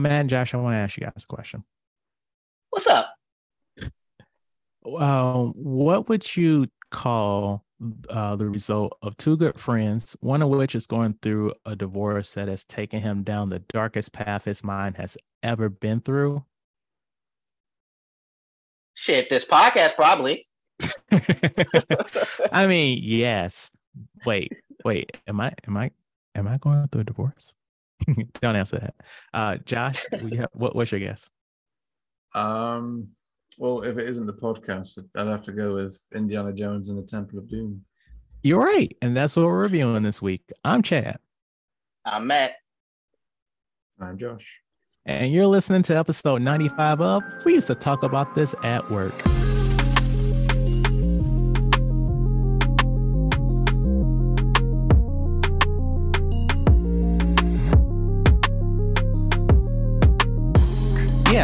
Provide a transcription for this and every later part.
Man, Josh, I want to ask you guys a question. What's up? Uh, what would you call uh, the result of two good friends, one of which is going through a divorce that has taken him down the darkest path his mind has ever been through? Shit, this podcast probably. I mean, yes. Wait, wait. Am I am I am I going through a divorce? Don't answer that. Uh Josh, have, what, what's your guess? Um well, if it isn't the podcast, I'd have to go with Indiana Jones and the Temple of Doom. You're right. And that's what we're reviewing this week. I'm Chad. I'm Matt. I'm Josh. And you're listening to episode 95 of We Used to Talk About This at Work.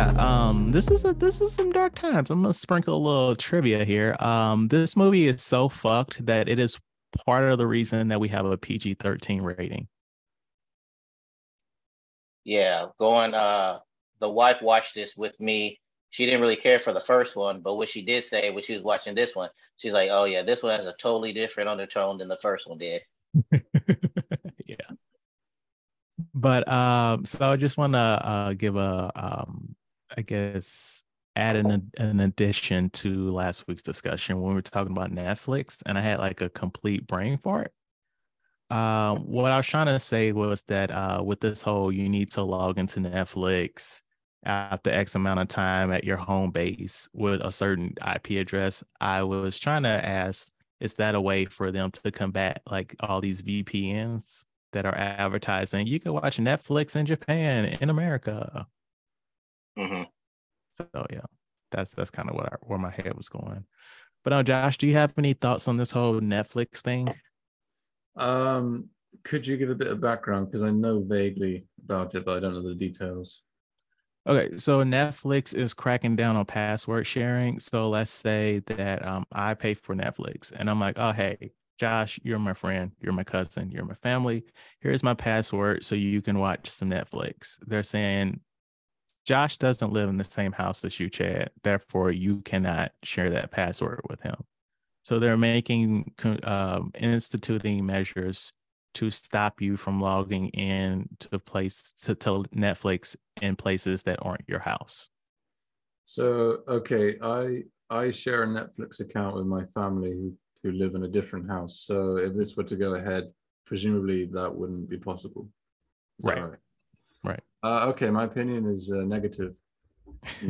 Yeah um this is a this is some dark times. I'm gonna sprinkle a little trivia here. Um this movie is so fucked that it is part of the reason that we have a pg-13 rating. Yeah going uh the wife watched this with me. She didn't really care for the first one but what she did say when she was watching this one she's like oh yeah this one has a totally different undertone than the first one did. Yeah. But um so i just want to uh give a um I guess, add an, an addition to last week's discussion when we were talking about Netflix, and I had like a complete brain fart. Uh, what I was trying to say was that uh, with this whole, you need to log into Netflix after X amount of time at your home base with a certain IP address. I was trying to ask, is that a way for them to combat like all these VPNs that are advertising? You can watch Netflix in Japan, in America. Mm-hmm. So yeah, that's that's kind of what I, where my head was going. But uh, Josh, do you have any thoughts on this whole Netflix thing? Um, could you give a bit of background because I know vaguely about it, but I don't know the details. Okay, so Netflix is cracking down on password sharing. So let's say that um, I pay for Netflix, and I'm like, oh hey, Josh, you're my friend, you're my cousin, you're my family. Here's my password so you can watch some Netflix. They're saying Josh doesn't live in the same house as you, Chad. Therefore, you cannot share that password with him. So they're making, um, instituting measures to stop you from logging in to place to, to Netflix in places that aren't your house. So okay, I I share a Netflix account with my family who, who live in a different house. So if this were to go ahead, presumably that wouldn't be possible. Right. right. Right. Uh, okay, my opinion is uh, negative.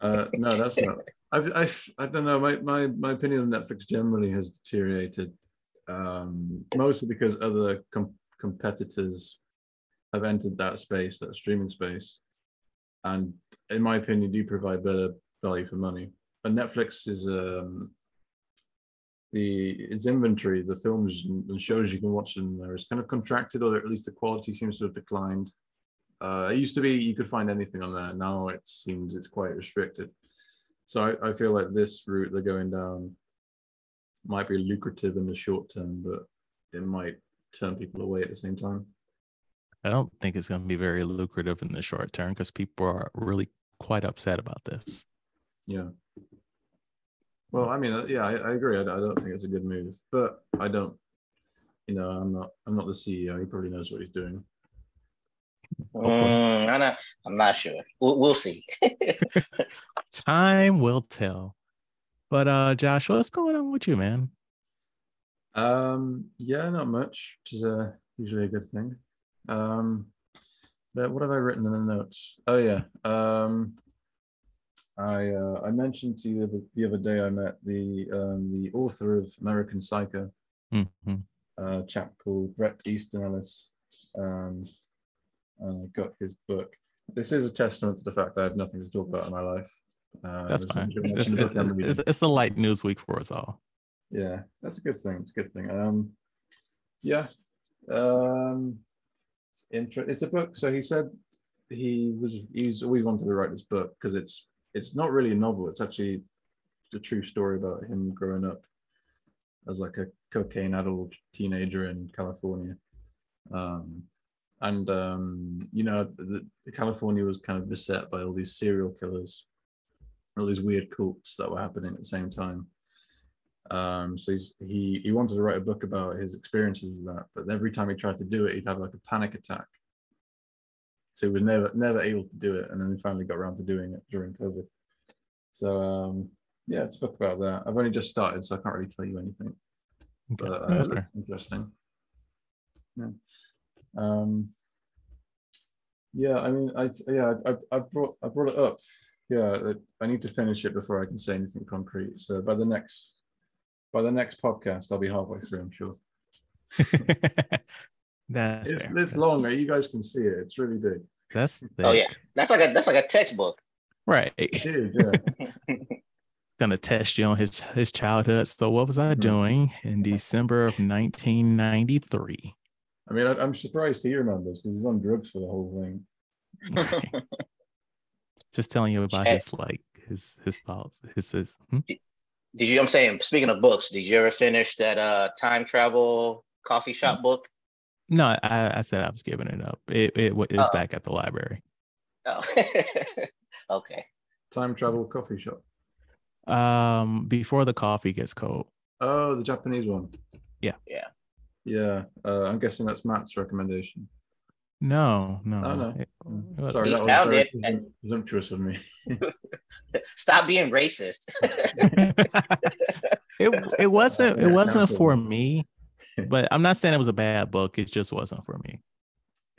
uh, no, that's not. I've, I've, I don't know. My, my, my opinion on Netflix generally has deteriorated, um, mostly because other com- competitors have entered that space, that streaming space, and in my opinion, do provide better value for money. But Netflix is um, the its inventory, the films and shows you can watch in there is kind of contracted, or at least the quality seems to have declined. Uh, it used to be you could find anything on there. Now it seems it's quite restricted. So I, I feel like this route they're going down might be lucrative in the short term, but it might turn people away at the same time. I don't think it's going to be very lucrative in the short term because people are really quite upset about this. Yeah. Well, I mean, uh, yeah, I, I agree. I, I, don't think it's a good move, but I don't. You know, I'm not. I'm not the CEO. He probably knows what he's doing. Mm, I'm not. I'm not sure. We'll, we'll see. Time will tell. But uh, Josh, what's going on with you, man? Um, yeah, not much, which is uh, usually a good thing. Um, but what have I written in the notes? Oh yeah. Um, I uh, I mentioned to you the, the other day I met the um, the author of American Psycho, mm-hmm. a chap called Bret Easton Ellis, um, and I got his book. This is a testament to the fact that I have nothing to talk about in my life. Uh, that's fine. It's, it's, it's, a light news week for us all. Yeah, that's a good thing. It's a good thing. Um, yeah, um, it's, it's a book. So he said he was he's always wanted to write this book because it's it's not really a novel. It's actually a true story about him growing up as like a cocaine adult teenager in California. Um, and um, you know, the, the California was kind of beset by all these serial killers, all these weird cults that were happening at the same time. Um, so he he wanted to write a book about his experiences with that, but every time he tried to do it, he'd have like a panic attack. So he was never never able to do it, and then he finally got around to doing it during COVID. So um, yeah, it's a book about that. I've only just started, so I can't really tell you anything. Okay. But uh, That's it interesting. Yeah. Um, yeah, I mean, I yeah, I, I brought I brought it up. Yeah, I need to finish it before I can say anything concrete. So by the next by the next podcast, I'll be halfway through. I'm sure. That's It's, fair. it's That's- long. You guys can see it. It's really big. That's thick. Oh yeah, that's like a that's like a textbook. Right. Huge, yeah. Gonna test you on his his childhood. So what was I Mhm. doing in December of 1993? I mean, I, I'm surprised to he remembers because he's on drugs for the whole thing. Right. Just telling you about Check. his like his his thoughts. His his hmm? Did you? I'm saying. Speaking of books, did you ever finish that uh time travel coffee shop book? No, I, I said I was giving it up. It it wa- is Oh. back at the library. Oh. okay. Time travel coffee shop. Um, before the coffee gets cold. Oh, the Japanese one. Yeah. Yeah. Yeah. Uh, I'm guessing that's Matt's recommendation. No, no. Oh, no. It- Mm. it Sorry, He that was found very it. presum- presumptuous of me. Stop being racist. it it wasn't it wasn't for me, but I'm not saying it was a bad book. It just wasn't for me.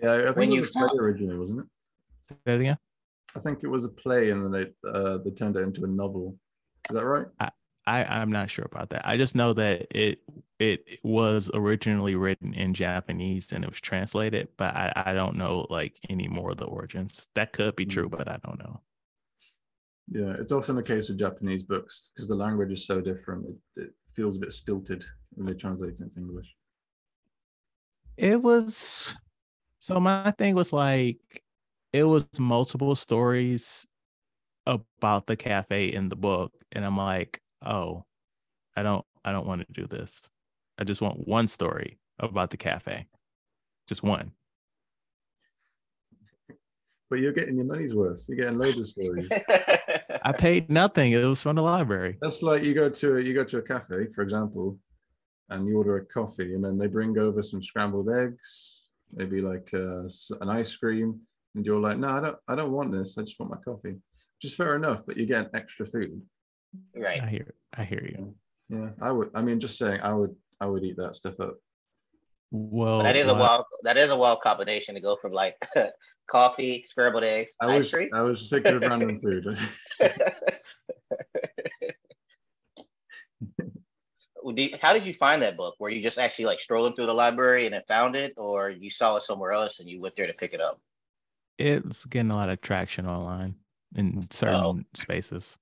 Yeah, I think When it you was a play originally, wasn't it? Say that again. I think it was a play, and then they uh, they turned it into a novel. Is that right? I I'm not sure about that. I just know that it it was originally written in Japanese and it was translated, but I I don't know like any more of the origins. That could be true, Mm. but I don't know. Yeah, it's often the case with Japanese books because the language is so different. It, it feels a bit stilted when they translate it into English. It was so my thing was like it was multiple stories about the cafe in the book and I'm like, "Oh, I don't I don't want to do this. I just want one story about the cafe. Just one." But you're getting your money's worth. You're getting loads of stories. I paid nothing. It was from the library. That's like you go to a, you go to a cafe, for example, and you order a coffee, and then they bring over some scrambled eggs, maybe like uh, an ice cream, and you're like, no, I don't, I don't want this. I just want my coffee. Which is fair enough, but you get extra food. right. I hear I hear you. Yeah, I would. I mean, just saying, I would, I would eat that stuff up. Well, But that is a wild that is a wild combination to go from like coffee, scrambled eggs, I ice was, cream. I was thinking of random food. How did you find that book? Were you just actually like strolling through the library and it found it, or you saw it somewhere else and you went there to pick it up? it's getting a lot of traction online in certain oh, spaces.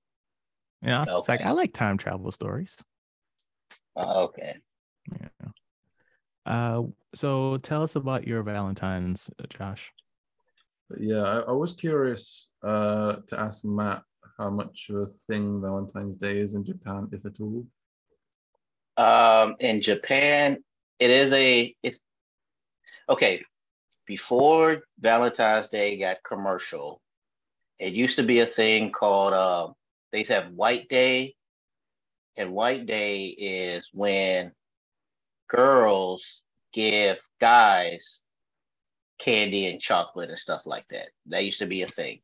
Yeah, it's like I like time travel stories. Oh, okay. Yeah. Uh, so tell us about your Valentine's, uh, Josh. Yeah, I, I was curious uh, to ask Matt how much of a thing Valentine's Day is in Japan, if at all. Um, in Japan, it is a it's okay. Before Valentine's Day got commercial, it used to be a thing called uh, they have White Day, and White Day is when girls give guys candy and chocolate and stuff like that. That used to be a thing.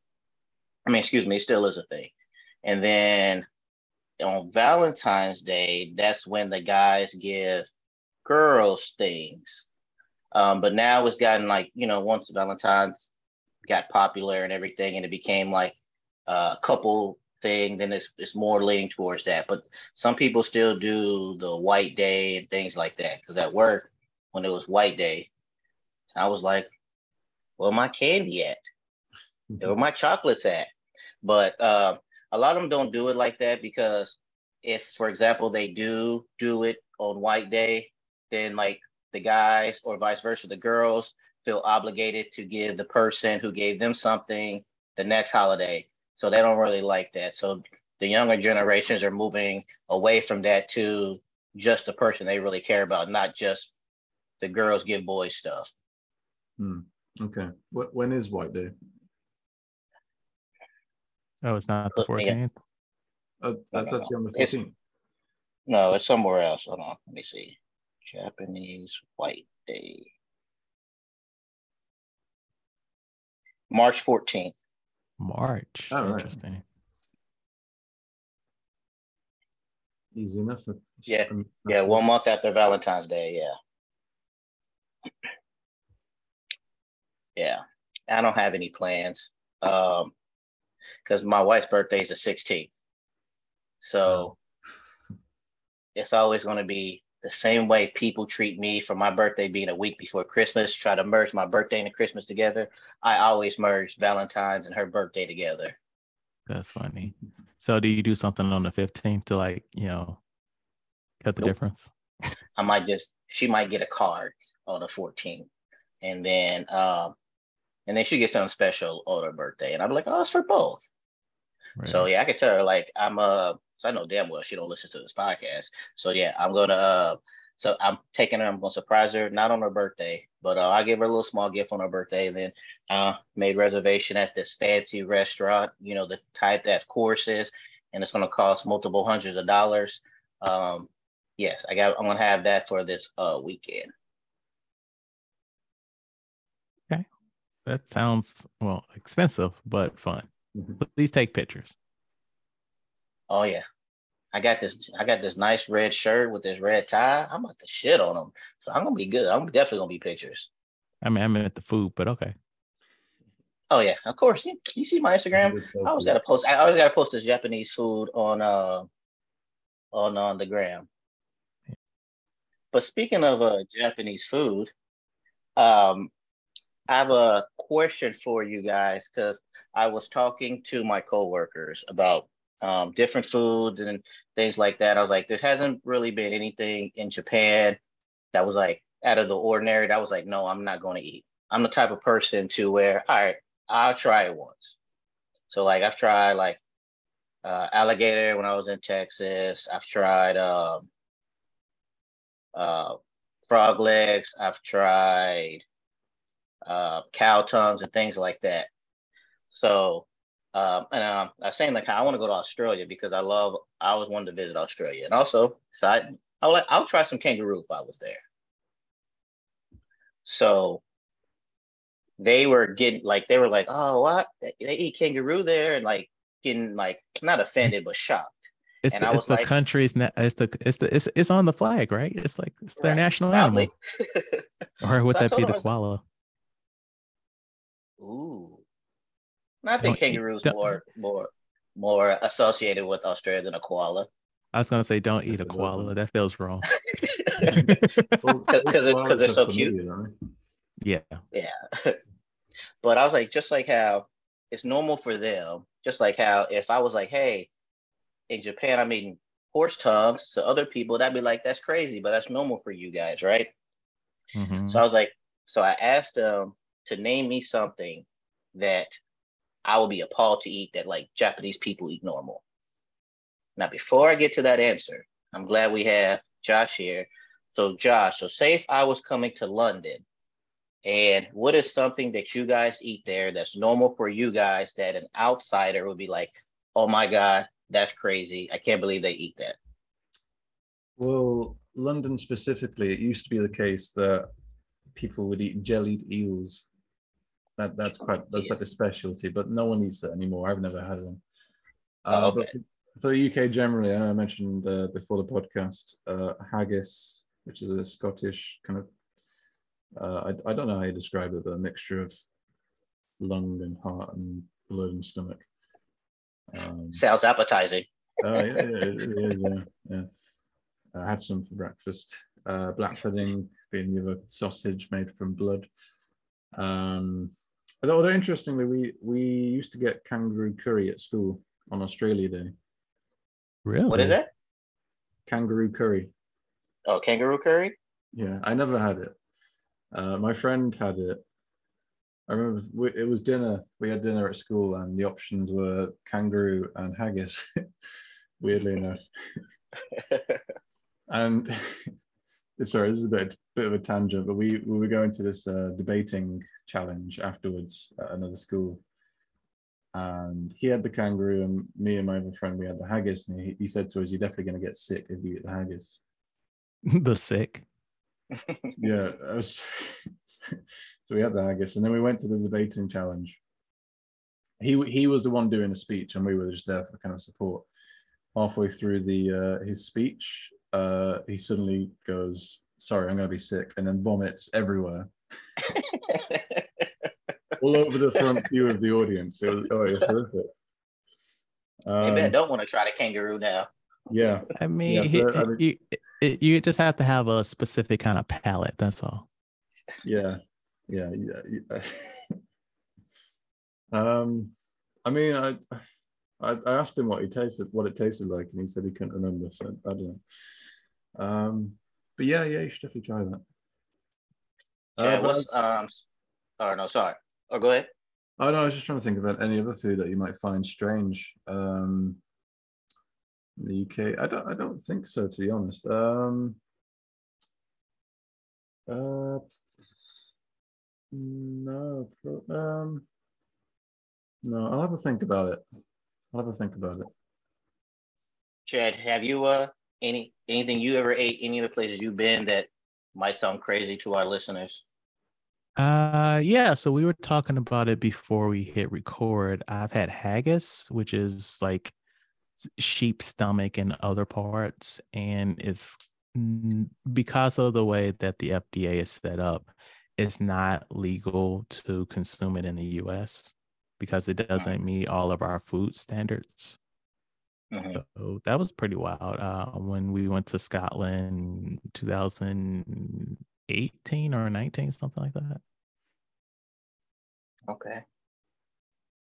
I mean, excuse me, it still is a thing. And then on Valentine's Day, that's when the guys give girls things. Um, but now it's gotten like, you know, once Valentine's got popular and everything, and it became like a couple thing, then it's it's more leaning towards that. But some people still do the white day and things like that. Because at work, when it was white day, I was like, where my candy at? Where my chocolates at? But uh, a lot of them don't do it like that because if, for example, they do do it on White Day, then like the guys or vice versa, the girls feel obligated to give the person who gave them something the next holiday. So they don't really like that. So the younger generations are moving away from that to just the person they really care about, not just the girls give boys stuff. Hmm. Okay. What when is White Day? Oh, it's not the Look, yeah. 14th. Oh, that's no, actually on the It's- 14th. No, it's somewhere else. Hold on. Let me see. Japanese White Day. March 14th. March. Oh, right. Interesting. Easy enough. Yeah, Um, Yeah, one month after Valentine's Day. Yeah. Yeah. I don't have any plans. Um, because my wife's birthday is the 16th. So it's always going to be the same way people treat me for my birthday being a week before Christmas, try to merge my birthday and Christmas together. I always merge Valentine's and her birthday together. That's funny. So do you do something on the 15th to like, you know, cut the Nope. difference? I might just she might get a card on the 14th. And then um and then she gets something special on her birthday. And I'm like, oh, it's for both. So yeah, I could tell her like I'm uh so I know damn well she don't listen to this podcast. So yeah, I'm gonna uh so I'm taking her, I'm gonna surprise her, not on her birthday, but uh, I give her a little small gift on her birthday, and then uh made reservation at this fancy restaurant, you know, the type that courses, and it's gonna cost multiple hundreds of dollars. Um yes, I got I'm gonna have that for this uh weekend. Okay, that sounds well expensive, but fun. Mhm. Please take pictures. Oh yeah. I got this I got this nice red shirt with this red tie. I'm about to shit on them. So I'm gonna be good. I'm definitely gonna be pictures. I mean, I meant the food, but okay. Oh yeah, of course. You, you see my Instagram. Good I always gotta post. I always gotta post this Japanese food on uh on on the gram. But speaking of uh Japanese food, um, I have a question for you guys because I was talking to my coworkers about um different foods and things like that. I was like, there hasn't really been anything in Japan that was like out of the ordinary. That was like, no, I'm not going to eat. I'm the type of person to where, all right, I'll try it once. So like I've tried like uh, alligator when I was in Texas. I've tried um, uh, frog legs. I've tried uh, cow tongues and things like that. So um, and um, I was saying like I want to go to Australia because I love. I always wanted to visit Australia, and also so I I'll like I'll try some kangaroo if I was there. So they were getting like they were like, oh what they eat kangaroo there and like getting like not offended but shocked. It's And the, I it's the like- country's na- it's the it's the it's, it's on the flag, right? It's like it's their Right. national Proudly. animal. Or would So that be the I koala? Ooh. And I think Don't eat- kangaroos more more more associated with Australia than a koala. I was gonna say don't Yes, eat a koala. man. That feels wrong. Well, 'Cause- 'cause it- 'cause koalas they're have so cute. chlamydia, don't yeah. Yeah. but I was like, just like how it's normal for them, just like how if I was like, hey, in Japan, I'm eating horse tongues to other people, that'd be like, that's crazy, but that's normal for you guys, right? Mhm. So I was like, so I asked them to name me something that I would be appalled to eat that like Japanese people eat normal. Now, before I get to that answer, I'm glad we have Josh here. So, Josh, so say if I was coming to London, and what is something that you guys eat there that's normal for you guys that an outsider would be like, oh my God, that's crazy. I can't believe they eat that. Well, London specifically, it used to be the case that people would eat jellied eels. That that's quite that's like a specialty, but no one eats that anymore. I've never had one. Oh, Uh, okay. But for the UK generally, I know I mentioned uh, before the podcast uh, haggis, which is a Scottish kind of. Uh, I, I don't know how you describe it, but a mixture of lung and heart and blood and stomach. Um, Sounds appetizing. Oh yeah, yeah, it it is. Yeah, yeah. I had some for breakfast. Uh, black pudding, being the other sausage made from blood. Um, although, although interestingly, we we used to get kangaroo curry at school on Australia Day. Really? What is it? Kangaroo curry. Oh, kangaroo curry? Yeah, I never had it. Uh, my friend had it. I remember we, it was dinner. We had dinner at school, and the options were kangaroo and haggis. Weirdly enough. and sorry, this is a bit, bit of a tangent, but we, we were going to this uh, debating challenge afterwards at another school. And he had the kangaroo, and me and my other friend, we had the haggis. And he, he said to us, You're definitely going to get sick if you eat the haggis. the sick. yeah. Was, so we had the haggis, and then we went to the debating challenge. He, he was the one doing the speech, and we were just there for kind of support. Halfway through the uh, his speech, uh, he suddenly goes, "Sorry, I'm going to be sick," and then vomits everywhere, all over the front view of the audience. It was, oh, it was horrific. Um, Maybe I don't want to try the kangaroo now. Yeah, I mean, yeah, so, I mean you, you just have to have a specific kind of palate. That's all. Yeah, yeah, yeah. yeah. um, I mean, I, I, I asked him what he tasted, what it tasted like, and he said he couldn't remember. So I don't know. Um, but yeah, yeah, you should definitely try that. Yeah, uh, what's um? Oh no, sorry. Oh, go ahead. Oh no, I was just trying to think about any other food that you might find strange. Um, in the UK, I don't, I don't think so, to be honest. Um, uh, no, um, no, I'll have to think about it. I'll have to think about it. Chad, have you uh any anything you ever ate any of the places you've been that might sound crazy to our listeners? Uh yeah, so we were talking about it before we hit record. I've had haggis, which is like sheep stomach and other parts and it's because of the way that the FDA is set up, it's not legal to consume it in the US because it doesn't meet all of our food standards. Mm-hmm. So that was pretty wild. Uh, when we went to Scotland 2018 or 19, something like that. Okay.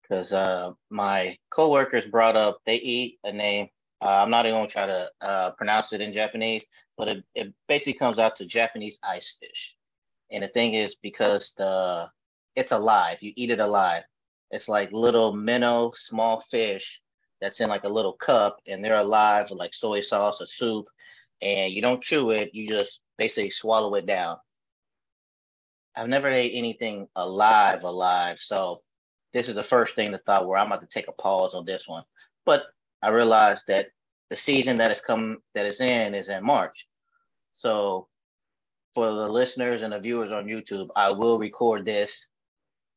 Because uh, my coworkers brought up, they eat a name. Uh, I'm not even going to try to uh, pronounce it in Japanese, but it, it basically comes out to Japanese ice fish. And the thing is, because the it's alive, you eat it alive. It's like little minnow, small fish that's in like a little cup and they're alive with like soy sauce or soup and you don't chew it you just basically swallow it down. I've never ate anything alive alive so this is the first thing to thought where i'm about to take a pause on this one. But i realized that the season that is come that is in is in march. So for the listeners and the viewers on youtube i will record this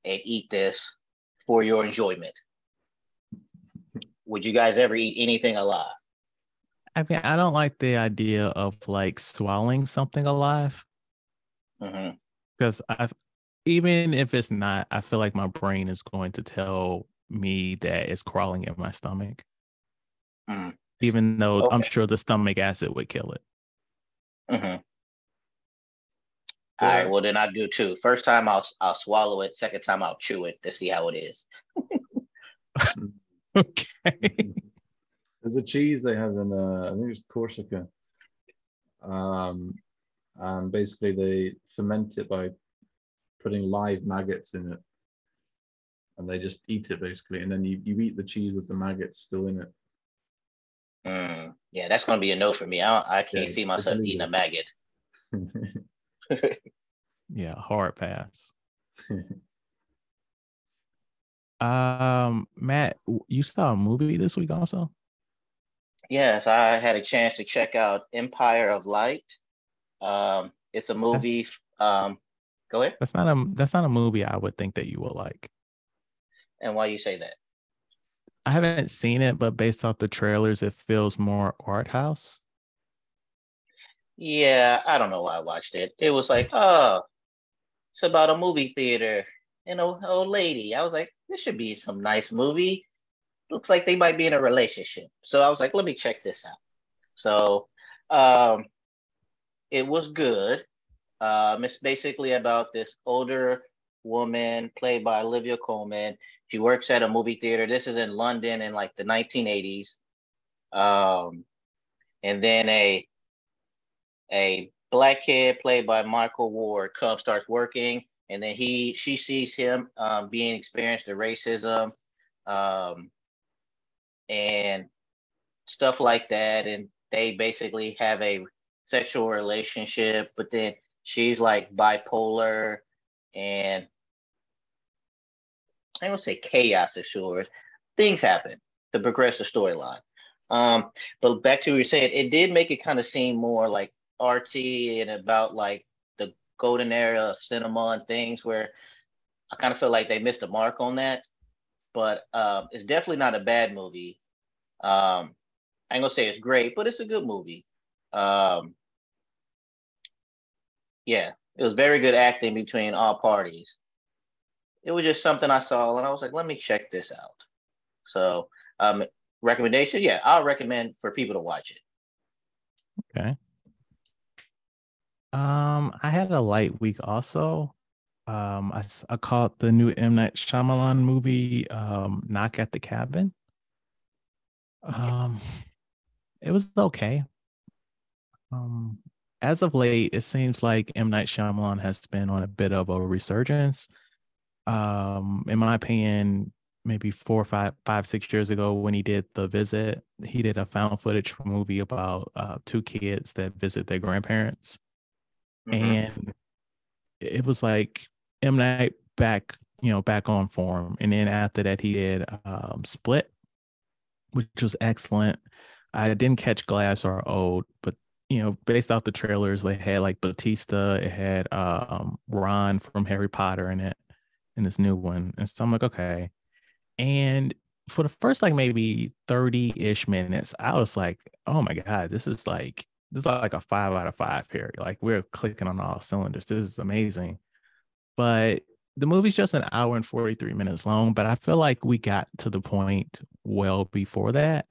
and eat this for your enjoyment would you guys ever eat anything alive? I mean, I don't like the idea of like swallowing something alive. Because mm-hmm. I, even if it's not, I feel like my brain is going to tell me that it's crawling in my stomach. Mm. Even though okay. I'm sure the stomach acid would kill it. Mm-hmm. All right. Well, then I do too. First time I'll I'll swallow it. Second time I'll chew it to see how it is. okay. There's a cheese they have in, uh, I think it's Corsica. Um, and basically they ferment it by putting live maggots in it. And they just eat it basically. And then you, you eat the cheese with the maggots still in it. Mm, yeah, that's going to be a no for me. I, I can't yeah, see myself eating a maggot. yeah, hard pass. Um, Matt, you saw a movie this week also? Yes, I had a chance to check out Empire of Light. Um, it's a movie. That's, um, go ahead. That's not a that's not a movie I would think that you will like. And why you say that? I haven't seen it, but based off the trailers, it feels more art house. Yeah, I don't know why I watched it. It was like, oh, it's about a movie theater and a old lady. I was like, this should be some nice movie. Looks like they might be in a relationship. So I was like, let me check this out. So um, it was good. Um, it's basically about this older woman played by Olivia Colman. She works at a movie theater. This is in London in like the 1980s. Um, and then a a black kid played by Micheal Ward Cub starts working and then he she sees him um, being experienced the racism um, and stuff like that and they basically have a sexual relationship, but then she's like bipolar and I don't say chaos assures. Things happen to progress the storyline. Um, but back to what you're saying, it did make it kind of seem more like artsy and about like the golden era of cinema and things where I kind of feel like they missed the mark on that. But um, it's definitely not a bad movie. Um, I ain't gonna say it's great, but it's a good movie. Um, yeah, it was very good acting between all parties. It was just something I saw and I was like, let me check this out. So, um, recommendation, yeah, I'll recommend for people to watch it. Okay. Um, I had a light week also. Um, I, I caught the new M Night Shyamalan movie, um, Knock at the Cabin. Um, it was okay. Um, as of late, it seems like M Night Shyamalan has been on a bit of a resurgence. Um, in my opinion, maybe four, five, five, six years ago when he did the visit, he did a found footage movie about uh, two kids that visit their grandparents, mm-hmm. and it was like M Night back, you know, back on form. And then after that, he did um, Split, which was excellent. I didn't catch Glass or Old, but you know, based off the trailers, they had like Batista, it had um, Ron from Harry Potter in it, in this new one, and so I'm like, okay. And for the first like maybe 30 ish minutes, I was like, oh my god, this is like this is like a five out of five here. Like we're clicking on all cylinders. This is amazing. But the movie's just an hour and 43 minutes long, but I feel like we got to the point well before that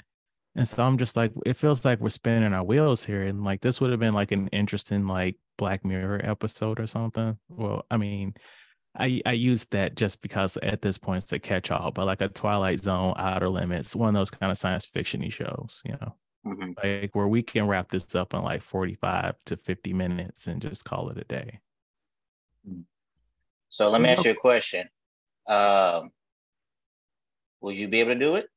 and so I'm just like, it feels like we're spinning our wheels here. And like, this would have been like an interesting, like, Black Mirror episode or something. Well, I mean, I, I used that just because at this point it's a catch all, but like a Twilight Zone, Outer Limits, one of those kind of science fiction shows, you know, mm-hmm. like where we can wrap this up in like 45 to 50 minutes and just call it a day. Mm. So let me ask you a question. Um, would you be able to do it?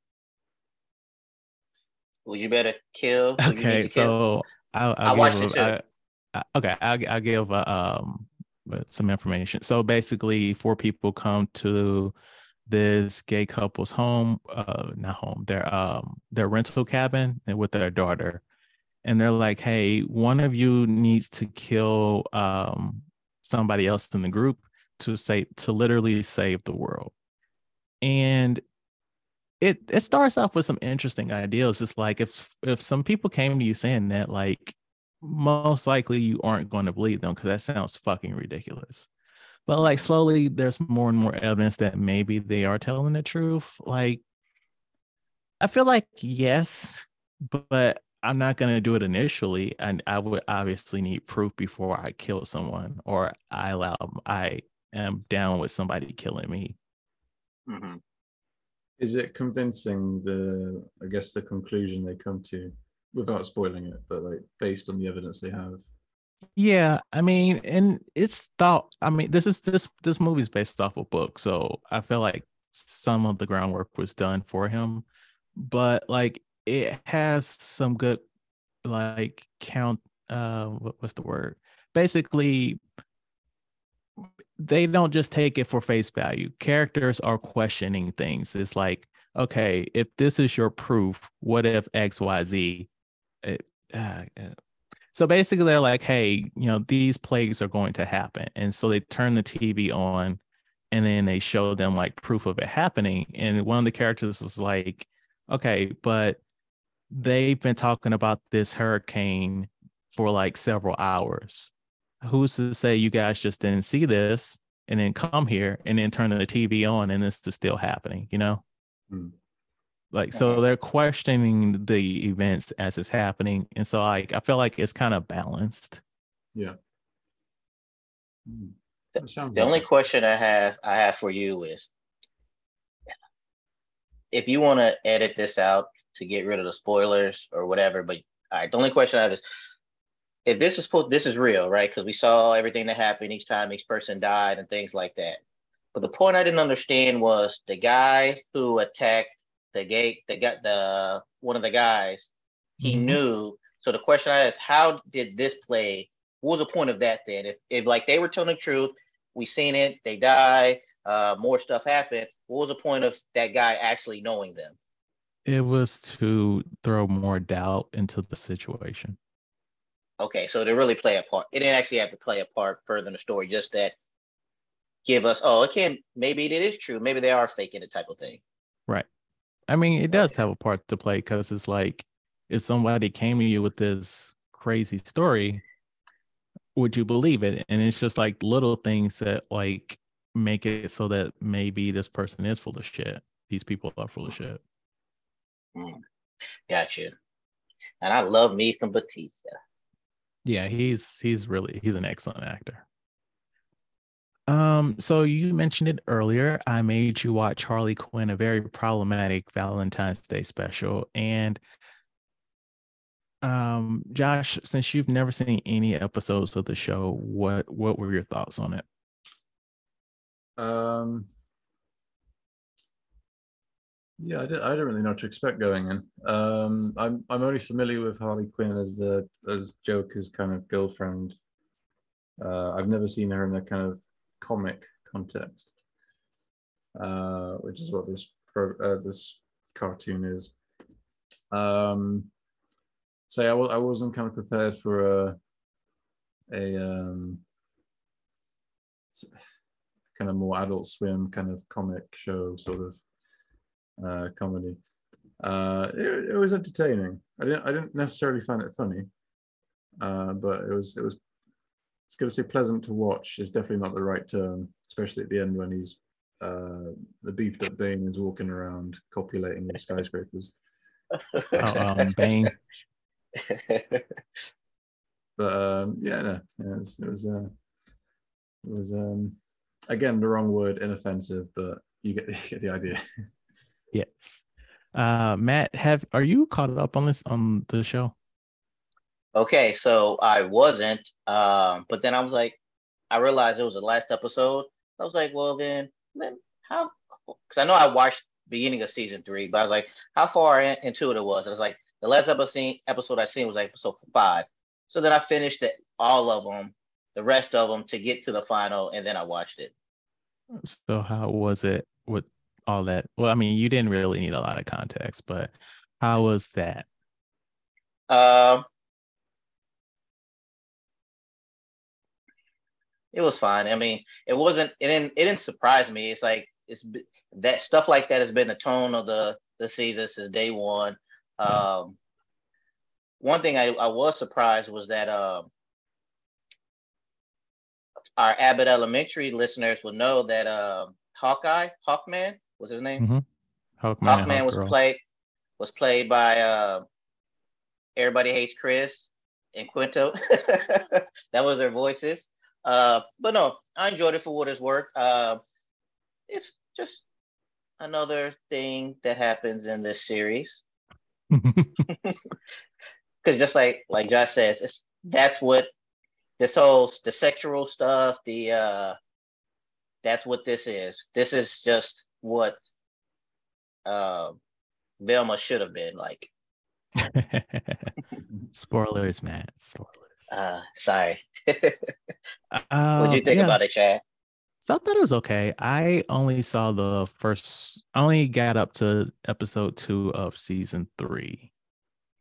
Would you better kill? Okay, so I'll, I'll I watched it too. I, I, okay, I'll, I'll give uh, um some information. So basically, four people come to this gay couple's home, uh, not home, their um their rental cabin with their daughter, and they're like, "Hey, one of you needs to kill um somebody else in the group to say to literally save the world." And it it starts off with some interesting ideas. It's like if if some people came to you saying that, like most likely you aren't going to believe them because that sounds fucking ridiculous. But like slowly, there's more and more evidence that maybe they are telling the truth. Like, I feel like yes, but I'm not going to do it initially, and I would obviously need proof before I kill someone or I allow I am down with somebody killing me. Mm-hmm is it convincing the i guess the conclusion they come to without spoiling it but like based on the evidence they have yeah i mean and it's thought i mean this is this this movie's based off a book so i feel like some of the groundwork was done for him but like it has some good like count uh what, what's the word basically they don't just take it for face value. Characters are questioning things. It's like, okay, if this is your proof, what if X, Y, Z? It, uh. So basically, they're like, hey, you know, these plagues are going to happen. And so they turn the TV on and then they show them like proof of it happening. And one of the characters is like, okay, but they've been talking about this hurricane for like several hours who's to say you guys just didn't see this and then come here and then turn the TV on and this is still happening, you know? Mm. Like so they're questioning the events as it's happening. And so like I feel like it's kind of balanced. Yeah. Mm. The, the only question I have I have for you is if you want to edit this out to get rid of the spoilers or whatever, but all right, the only question I have is if this is supposed this is real, right? Because we saw everything that happened each time each person died and things like that. But the point I didn't understand was the guy who attacked the gate, the got the one of the guys, he mm-hmm. knew So the question I ask, how did this play? What was the point of that then? If, if like they were telling the truth, we seen it, they die, uh, more stuff happened. What was the point of that guy actually knowing them? It was to throw more doubt into the situation. Okay, so they really play a part. It didn't actually have to play a part further in the story, just that give us, oh, it can maybe it is true. Maybe they are faking it type of thing. Right. I mean, it does have a part to play because it's like if somebody came to you with this crazy story, would you believe it? And it's just like little things that like make it so that maybe this person is full of shit. These people are full of shit. Mm. Gotcha. And I love me some Batista. Yeah, he's he's really he's an excellent actor. Um, so you mentioned it earlier. I made you watch Harley Quinn, a very problematic Valentine's Day special. And um, Josh, since you've never seen any episodes of the show, what what were your thoughts on it? Um yeah, I don't, I don't really know what to expect going in. Um, I'm I'm only familiar with Harley Quinn as the as Joker's kind of girlfriend. Uh, I've never seen her in a kind of comic context, uh, which is what this pro, uh, this cartoon is. Um, so I w- I wasn't kind of prepared for a a um, kind of more adult swim kind of comic show sort of uh, comedy. Uh, it, it was entertaining. I didn't I didn't necessarily find it funny, uh, but it was it was. It's going to say pleasant to watch is definitely not the right term, especially at the end when he's uh, the beefed up Bane is walking around copulating with skyscrapers. Oh, um, Bane. but um, yeah, no, yeah, it was it was, uh, it was um, again the wrong word, inoffensive, but you get, you get the idea. Yes. Uh, Matt, have are you caught up on this on the show? Okay, so I wasn't, um, but then I was like, I realized it was the last episode. I was like, well, then, then how? Because I know I watched beginning of season three, but I was like, how far in, into it it was? I was like, the last episode episode I seen was like episode five. So then I finished it, all of them, the rest of them, to get to the final, and then I watched it. So how was it? With all that? Well, I mean, you didn't really need a lot of context, but how was that? Um, it was fine. I mean, it wasn't. It didn't. It didn't surprise me. It's like it's that stuff like that has been the tone of the the season since day one. Um, one thing I, I was surprised was that um, our Abbott Elementary listeners will know that uh, Hawkeye, Hawkman, was his name? Mm-hmm. Hawkman, Hawkman was played was played by uh, Everybody Hates Chris and Quinta. that was their voices. Uh, but no, I enjoyed it for what it's worth. Uh, it's just another thing that happens in this series. Because just like like Josh says, it's that's what this whole the sexual stuff, the uh, that's what this is. This is just what uh, Velma should have been like. Spoilers, Matt. Spoilers. Uh, sorry. uh, what do you think yeah. about it, Chad? So I thought it was okay. I only saw the first, I only got up to episode two of season three.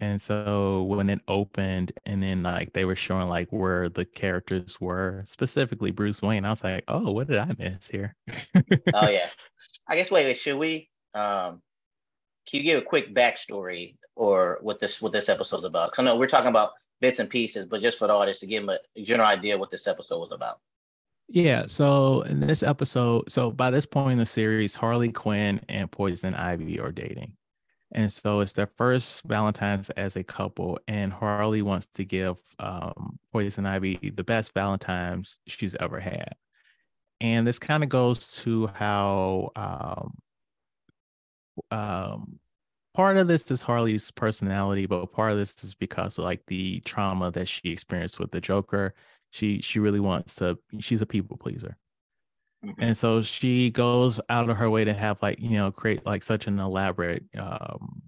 And so when it opened and then like they were showing like where the characters were, specifically Bruce Wayne, I was like, oh, what did I miss here? oh yeah. I guess wait, wait, should we um can you give a quick backstory or what this what this episode's about? Because I know we're talking about bits and pieces, but just for the audience to give them a general idea what this episode was about. Yeah. So in this episode, so by this point in the series, Harley Quinn and Poison Ivy are dating. And so it's their first Valentine's as a couple, and Harley wants to give um, Poison Ivy the best Valentine's she's ever had. And this kind of goes to how um, um, part of this is Harley's personality, but part of this is because of like the trauma that she experienced with the Joker. She she really wants to. She's a people pleaser, mm-hmm. and so she goes out of her way to have like you know create like such an elaborate um,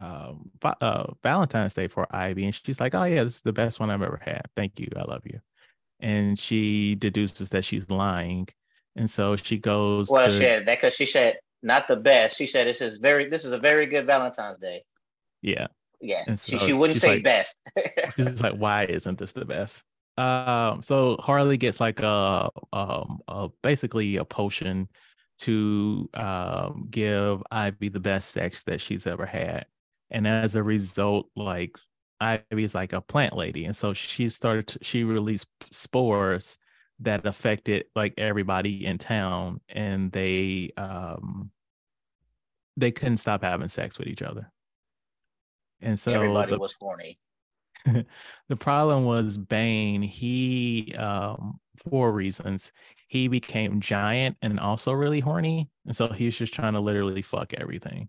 um, uh, Valentine's Day for Ivy, and she's like, "Oh yeah, this is the best one I've ever had. Thank you, I love you." And she deduces that she's lying, and so she goes. Well, to, she said that because she said not the best. She said this is very this is a very good Valentine's Day. Yeah. Yeah. And she, so she wouldn't say like- best. she's like, "Why isn't this the best?" Um, so Harley gets like a um a, basically a potion to um give Ivy the best sex that she's ever had, and as a result, like Ivy's like a plant lady, and so she started to, she released spores that affected like everybody in town, and they um they couldn't stop having sex with each other. And so Everybody the- was horny. the problem was Bane. He, um, for reasons, he became giant and also really horny, and so he was just trying to literally fuck everything.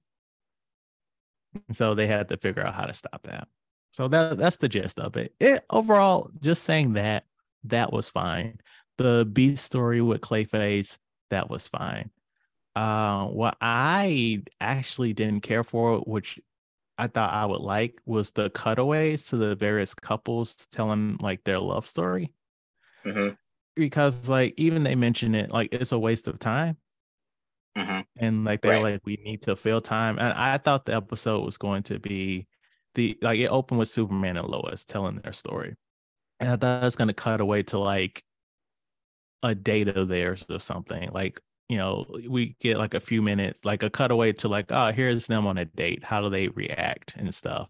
And so they had to figure out how to stop that. So that that's the gist of it. It overall, just saying that that was fine. The beast story with Clayface that was fine. Uh, what I actually didn't care for, which I thought I would like was the cutaways to the various couples telling like their love story. hmm Because like even they mention it like it's a waste of time. hmm And like they're Right. like, we need to fill time. And I thought the episode was going to be the like it opened with Superman and Lois telling their story. And I thought it was gonna cut away to like a date of theirs or something. Like, you know, we get like a few minutes, like a cutaway to like, oh, here's them on a date. How do they react and stuff?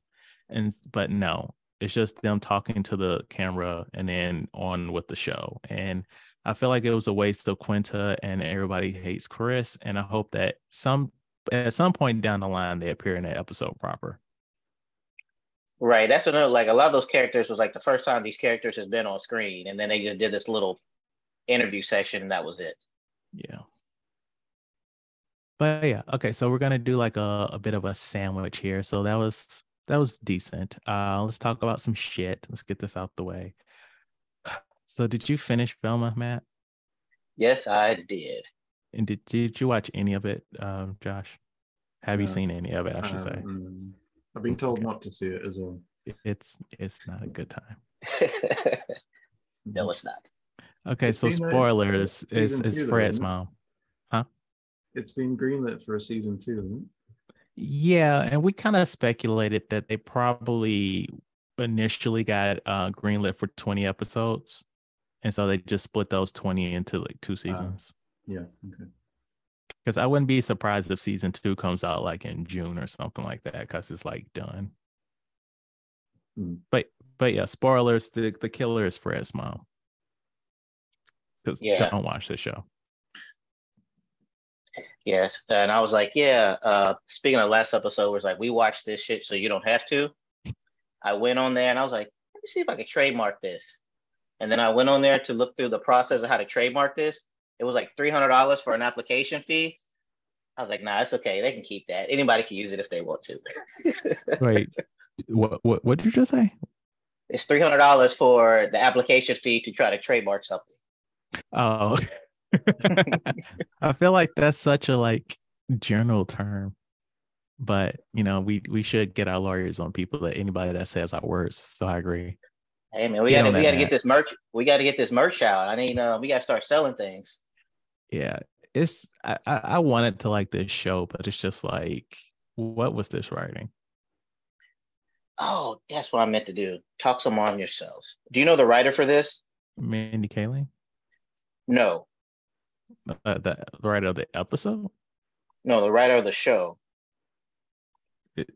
And but no, it's just them talking to the camera and then on with the show. And I feel like it was a waste of Quinta and everybody hates Chris. And I hope that some at some point down the line they appear in that episode proper. Right. That's another like a lot of those characters was like the first time these characters has been on screen, and then they just did this little interview session, and that was it. Yeah. But yeah, okay. So we're gonna do like a, a bit of a sandwich here. So that was that was decent. Uh let's talk about some shit. Let's get this out the way. So did you finish Velma, Matt? Yes, I did. And did did you watch any of it, um, Josh? Have you No. seen any of it? I should say Um, I've been told Okay. not to see it as well. It's it's not a good time. no, it's not. Okay, It's so uh, spoilers is is Fred's it? mom. Huh? It's been greenlit for a season two, isn't it? Yeah, and we kind of speculated that they probably initially got uh greenlit for 20 episodes. And so they just split those 20 into like two seasons. Yeah. Okay. Because I wouldn't be surprised if season two comes out like in June or something like that, because it's like done. Hmm. But but yeah, spoilers, the, the killer is Fred's mom. Because Yeah. don't watch this show. Yes, and I was like, yeah. Uh, speaking of last episode, was like we watched this shit, so you don't have to. I went on there and I was like, let me see if I can trademark this. And then I went on there to look through the process of how to trademark this. It was like three hundred dollars for an application fee. I was like, nah, it's okay. They can keep that. Anybody can use it if they want to. Wait, what what what did you just say? it's three hundred dollars for the application fee to try to trademark something. Oh, I feel like that's such a like general term, but you know, we we should get our lawyers on people that anybody that says our words. So I agree. Hey man, we Get gotta we gotta get this merch. We gotta get this merch out. I mean, uh, we gotta start selling things. Yeah, it's I I I wanted to like this show, but it's just like, what was this writing? Oh, that's what I meant to do. Talk some on yourselves. Do you know the writer for this? Mandy Kaling, No, uh, the writer of the episode. no, the writer of the show.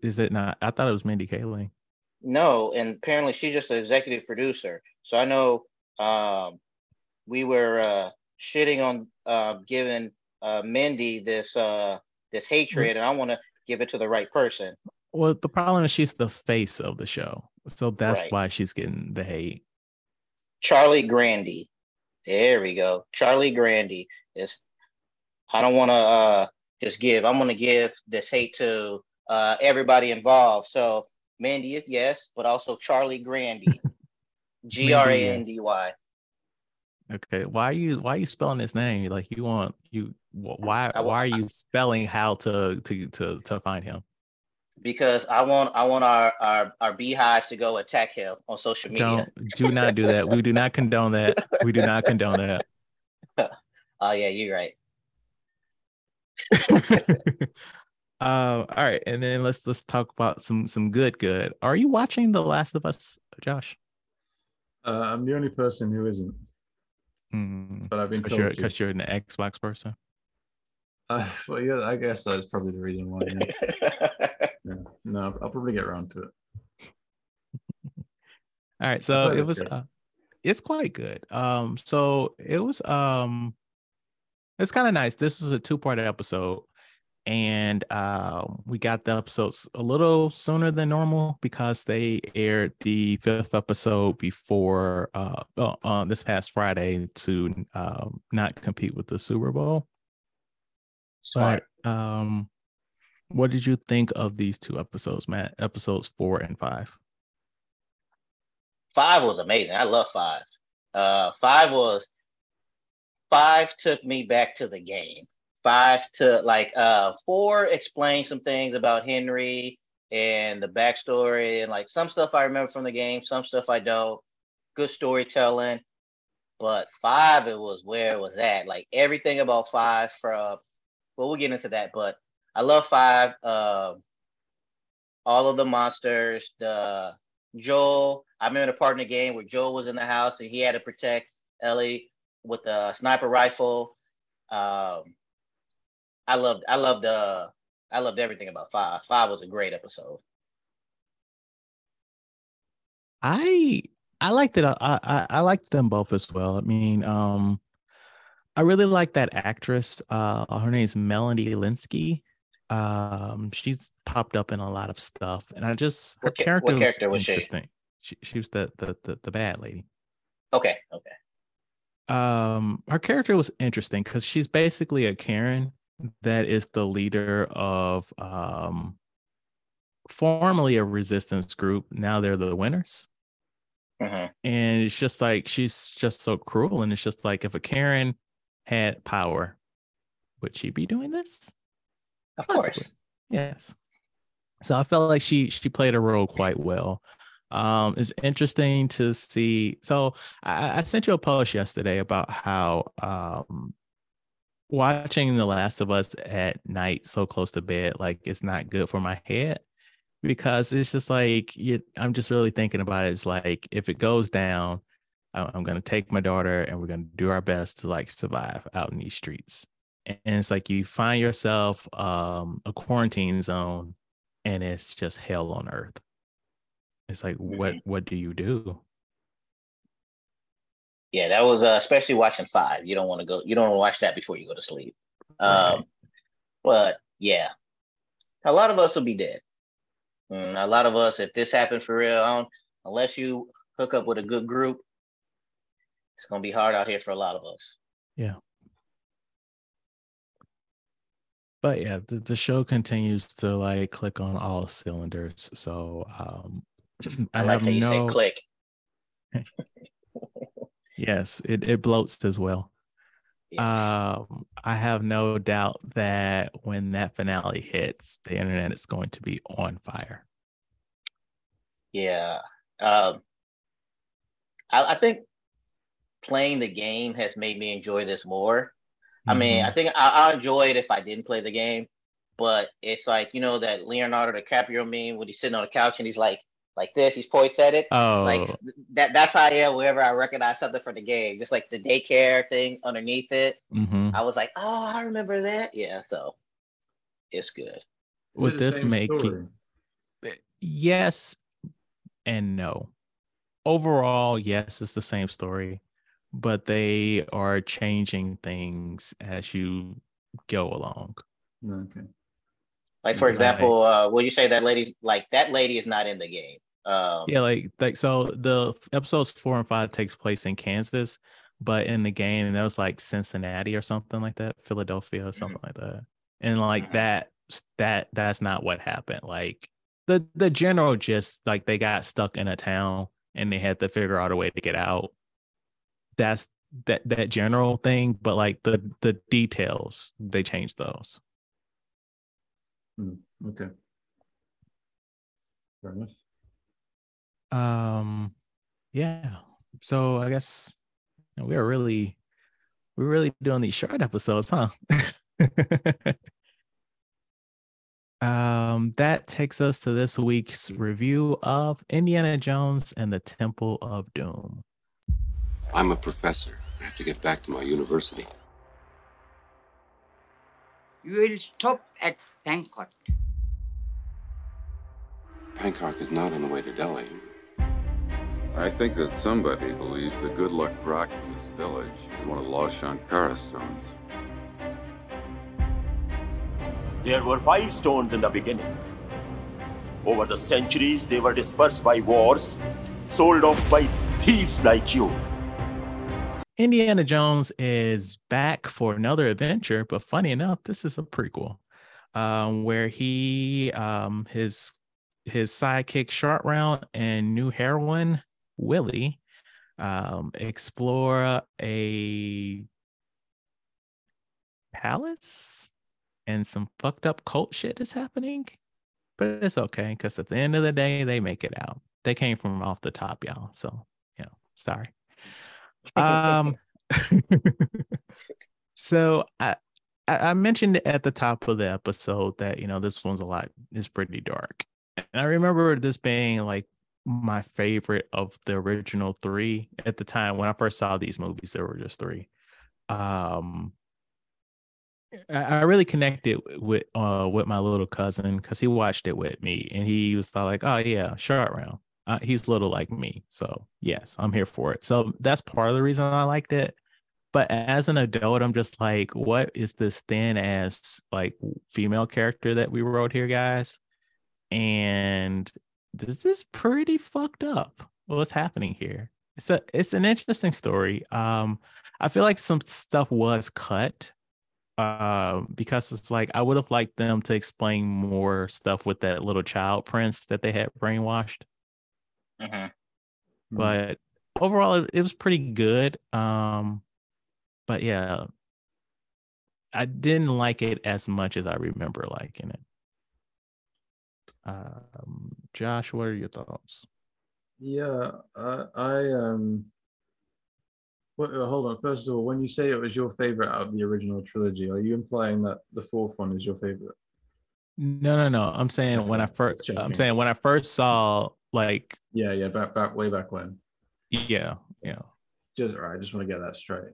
Is it not? I thought it was Mindy Kaling. No, and apparently she's just an executive producer. So I know um, we were uh, shitting on uh, giving uh, Mindy this uh, this hatred, and I want to give it to the right person. Well, the problem is she's the face of the show, so that's Right. why she's getting the hate. Charlie Grandy. There we go. Charlie Grandy is. I don't want to uh, just give. I'm going to give this hate to uh, everybody involved. So Mandy, yes, but also Charlie Grandy. G R A N D Y. Okay, why are you why are you spelling his name? Like you want you why why are you spelling how to to to to find him? Because I want I want our our our beehive to go attack him on social media. Don't do not do that. We do not condone that. We do not condone that. Oh yeah, you're right. uh, all right, and then let's let's talk about some some good good. Are you watching The Last of Us, Josh? Uh, I'm the only person who isn't, Mm, but I've been Because told you're, to. 'cause you're an Xbox person. Uh, well, yeah, I guess that's probably the reason why. Yeah. yeah. No, I'll probably get around to it. All right, so it was uh, it's quite good. Um, so it was um, it's kind of nice. This was a two part episode, and um, we got the episodes a little sooner than normal because they aired the fifth episode before uh, uh, uh this past Friday to um not compete with the Super Bowl. Smart. But um, what did you think of these two episodes, Matt? Episodes four and five. Five was amazing. I love five. Uh, five was five took me back to the game. Five to like uh four explained some things about Henry and the backstory and like some stuff I remember from the game, some stuff I don't. Good storytelling. But five, it was where it was at. Like everything about five from well, we'll get into that, but I love five. Um all of the monsters, the Joel. I remember the part in the game where Joel was in the house and he had to protect Ellie with a sniper rifle. Um, I loved, I loved, uh, I loved everything about five. Five was a great episode. I I liked it. I, I I liked them both as well. I mean, um, I really like that actress. Uh, her is Melanie Lynskey. Um, she's popped up in a lot of stuff, and I just her What character, what was character was she? interesting. She she was the the the, the bad lady. Okay, okay. um her character was interesting because she's basically a karen that is the leader of um formerly a resistance group now they're the winners hmm and it's just like she's just so cruel and it's just like if a karen had power would she be doing this Of Possibly. course. Yes. So I felt like she she played a role quite well. Um, it's interesting to see. So I, I sent you a post yesterday about how um watching The Last of Us at night so close to bed, like it's not good for my head because it's just like you, I'm just really thinking about it. It's like if it goes down, I- I'm gonna take my daughter and we're gonna do our best to like survive out in these streets and it's like you find yourself um a quarantine zone and it's just hell on earth it's like what what do you do Yeah, that was uh, especially watching five. You don't want to go. You don't want to watch that before you go to sleep. Um, Right. But yeah, a lot of us will be dead. Mm, a lot of us, if this happened for real, unless you hook up with a good group, it's gonna be hard out here for a lot of us. But yeah the, the show continues to like click on all cylinders so um I, i, like have how you no say click. yes it, it bloats as well Yes. um i have no doubt that when that finale hits the internet is going to be on fire Yeah. Um, I, I think playing the game has made me enjoy this more. I mean, Mhm. I think I, I enjoy it if I didn't play the game, but it's like, you know, that Leonardo DiCaprio meme when he's sitting on the couch and he's like, like this, he's points at it. oh Like that that's how I am whenever I recognize something from the game. Just like the daycare thing underneath it. mhm. I was like, oh, I remember that. Yeah, so it's good. Is Would it this same make you- story? yes and no. Overall, yes, it's the same story, but they are changing things as you go along. Okay. Like for Right. example, uh, will you say that lady like that lady is not in the game? Um, Yeah, like like so the episodes four and five takes place in Kansas, but in the game and that was like Cincinnati or something like that, Philadelphia or something like that. And like Mhm. that that that's not what happened. Like the the general just like they got stuck in a town and they had to figure out a way to get out. That's that that general thing, but like the the details, they change those. Okay. Fair enough. Um, yeah. So I guess you know, we are really, we're really doing these short episodes, huh? um, that takes us to this week's review of Indiana Jones and the Temple of Doom. I'm a professor. I have to get back to my university. You will stop at Bangkok. Bangkok is not on the way to Delhi. I think that somebody believes the good luck rock from this village is one of Lord Shankara stones. There were five stones in the beginning. Over the centuries, they were dispersed by wars, sold off by thieves like you. Indiana Jones is back for another adventure, but funny enough, this is a prequel, um, where he, um, his his sidekick Short Round and new heroine Willie, um, explore a palace, and some fucked up cult shit is happening. But it's okay because at the end of the day, they make it out. They came from off the top, y'all. So, know, sorry. Um, so I, I mentioned at the top of the episode that you know this one's a lot is pretty dark, and I remember this being like my favorite of the original three at the time when I first saw these movies. There were just three. Um, I, really connected with uh with my little cousin because he watched it with me, and he was like, "Oh yeah, Short Round." Uh, he's little like me, so yes, I'm here for it. So that's part of the reason I liked it. But as an adult, I'm just like, what is this thin ass like female character that we wrote here, guys? And this is pretty fucked up. What's happening here? It's a it's an interesting story. Um, I feel like some stuff was cut uh, because it's like I would have liked them to explain more stuff with that little child prince that they had brainwashed. Mhm. But overall, it, it was pretty good. Um, but yeah, I didn't like it as much as I remember liking it. Um, Josh, what are your thoughts? Yeah, I, I um. Well, uh, hold on. First of all, when you say it was your favorite out of the original trilogy, are you implying that the fourth one is your favorite? No, no, no. I'm saying when I first. I'm saying when I first saw, like, Yeah, yeah, back back way back when. yeah, yeah, Just all right. I just want to get that straight.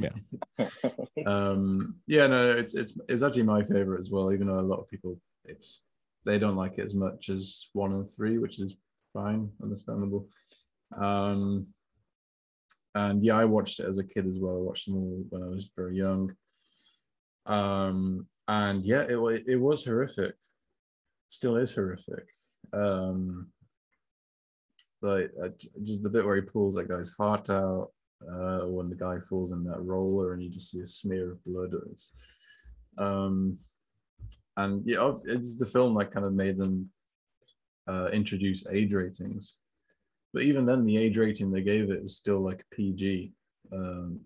Yeah. um. Yeah. No. It's it's it's actually my favorite as well. Even though a lot of people, it's they don't like it as much as one and three, which is fine, understandable. Um. And yeah, I watched it as a kid as well. I watched them all when I was very young. Um. And yeah, it it was horrific. Still is horrific. Um. Like uh, just the bit where he pulls that guy's heart out, uh, when the guy falls in that roller and you just see a smear of blood. It's, um, and yeah, it's the film that kind of made them uh, introduce age ratings. But even then, the age rating they gave it was still like PG. Um,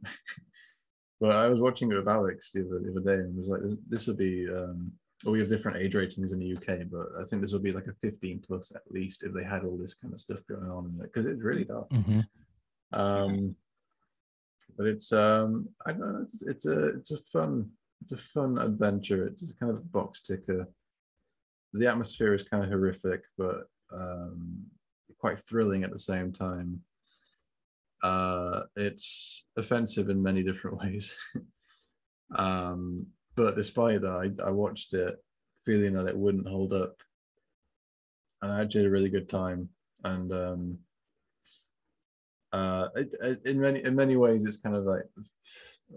but I was watching it with Alex the other, the other day and was like, this, this would be. Um, well, we have different age ratings in the UK, but I think this would be like a 15 plus at least if they had all this kind of stuff going on in it because it's really dark. Mhm. Um, but it's um, I don't know. It's, it's a it's a fun it's a fun adventure. It's a kind of box ticker. The atmosphere is kind of horrific, but um, quite thrilling at the same time. Uh, it's offensive in many different ways. um, but despite that, I, I watched it feeling that it wouldn't hold up, and I actually had a really good time. And um, uh, it, it, in many in many ways, it's kind of like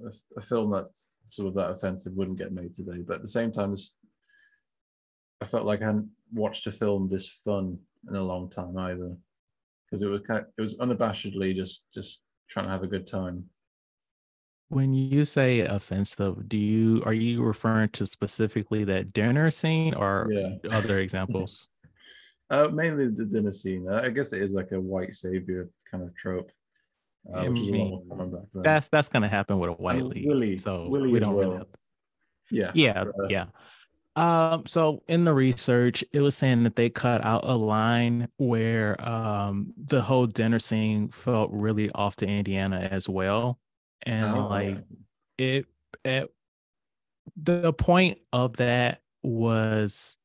a, a film that's sort of that offensive wouldn't get made today. But at the same time, I felt like I hadn't watched a film this fun in a long time either, because it was kind of, it was unabashedly just just trying to have a good time. When you say offensive, do you are you referring to specifically that dinner scene or Yeah. other examples? Uh, mainly the dinner scene. I guess it is like a white savior kind of trope, uh, I which is a mean, back then. That's that's gonna happen with a white lead. Willie- so Willie we don't well. really have yeah, yeah, uh, yeah. Um, so in the research, it was saying that they cut out a line where um the whole dinner scene felt really off to Indiana as well. And Oh, like it, it the point of that was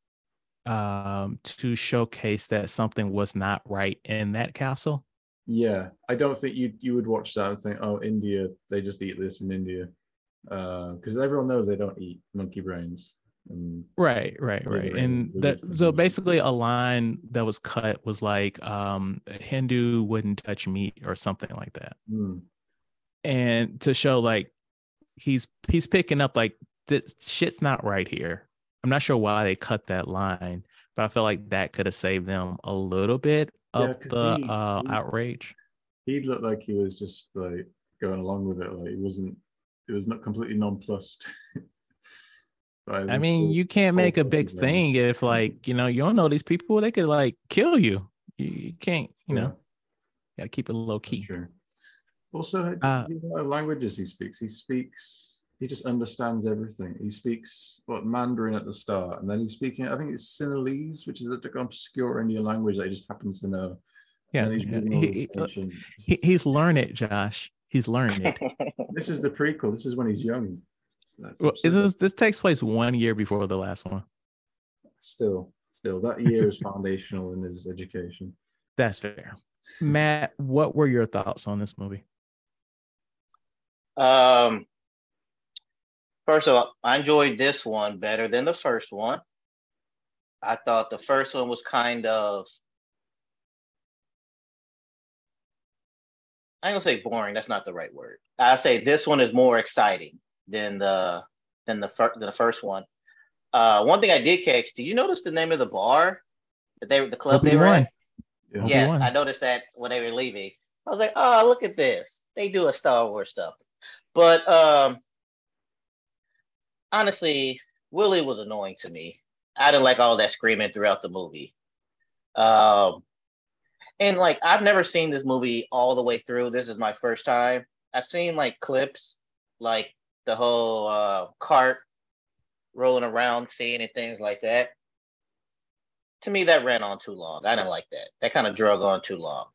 um to showcase that something was not right in that castle. Yeah, I don't think you you would watch that and think, oh, India, they just eat this in India, uh because everyone knows they don't eat monkey brains. And Right, right, right. And that so basically a line that was cut was like um Hindu wouldn't touch meat or something like that. Hmm, And to show like he's he's picking up like this shit's not right here. I'm not sure why they cut that line, but I feel like that could have saved them a little bit Yeah, the he- uh he- outrage. he looked like he was just like going along with it, like he wasn't. It was not completely nonplussed. by I mean, you can't make a big thing if like, you know, you don't know these people, they could like kill you. You, you can't, you Yeah, know, gotta keep it low key. true. Also, Uh, you know what languages he speaks? He speaks. He just understands everything. He speaks what Mandarin at the start, and then he's speaking. I think it's Sinhalese, which is an obscure Indian language that he just happens to know. Yeah, and he's yeah. He- he- uh, He, he's learned it, Josh. He's learned it. This is the prequel. This is when he's young. That's well, absurd. this, this takes place one year before the last one. still, still, that year is foundational in his education. That's fair. Matt, what were your thoughts on this movie? Um, first of all, I enjoyed this one better than the first one. I thought the first one was kind of I ain't gonna say boring. That's not the right word. I say this one is more exciting than the than the first than the first one. Uh, one thing I did catch. Did you notice the name of the bar that they the club they were at? Yeah. Yes, I noticed that when they were leaving. I was like, oh, look at this. They do a Star Wars stuff. But um honestly, Willie was annoying to me. I didn't like all that screaming throughout the movie. Um and like I've never seen this movie all the way through. This is my first time. I've seen like clips like the whole uh cart rolling around scene and things like that to me that ran on too long. I didn't like that. That kind of drug on too long.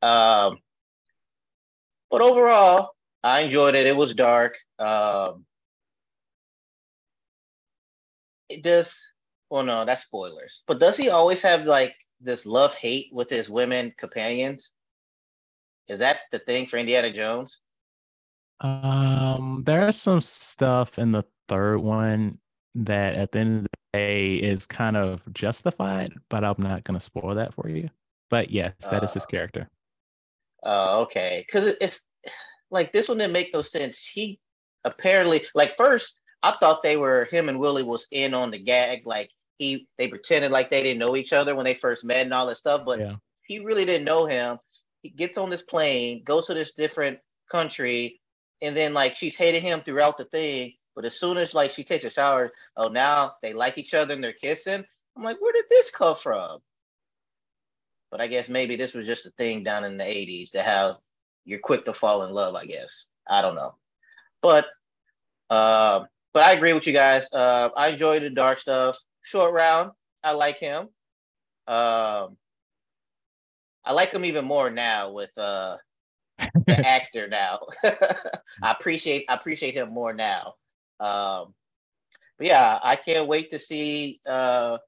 Um, but overall, I enjoyed it. It was dark. Um, it does. Well, no, that's spoilers. But does he always have like this love hate with his women companions? Is that the thing for Indiana Jones? Um, there's some stuff in the third one that at the end of the day is kind of justified, but I'm not gonna spoil that for you. But yes, that is his Uh, character. Oh, okay. Because it's like this one didn't make no sense. He apparently, like, first I thought they were him and Willie was in on the gag. Like he, they pretended like they didn't know each other when they first met and all that stuff. But Yeah. he really didn't know him. He gets on this plane, goes to this different country, and then like she's hated him throughout the thing. But as soon as like she takes a shower, oh now they like each other and they're kissing. I'm like, where did this come from? But I guess maybe this was just a thing down in the 80s to have you're quick to fall in love, I guess. I don't know. But uh, but I agree with you guys. Uh, I enjoy the dark stuff. Short round, I like him. Um, I like him even more now with uh, the actor now. I appreciate I appreciate him more now. Um, but yeah, I can't wait to see uh,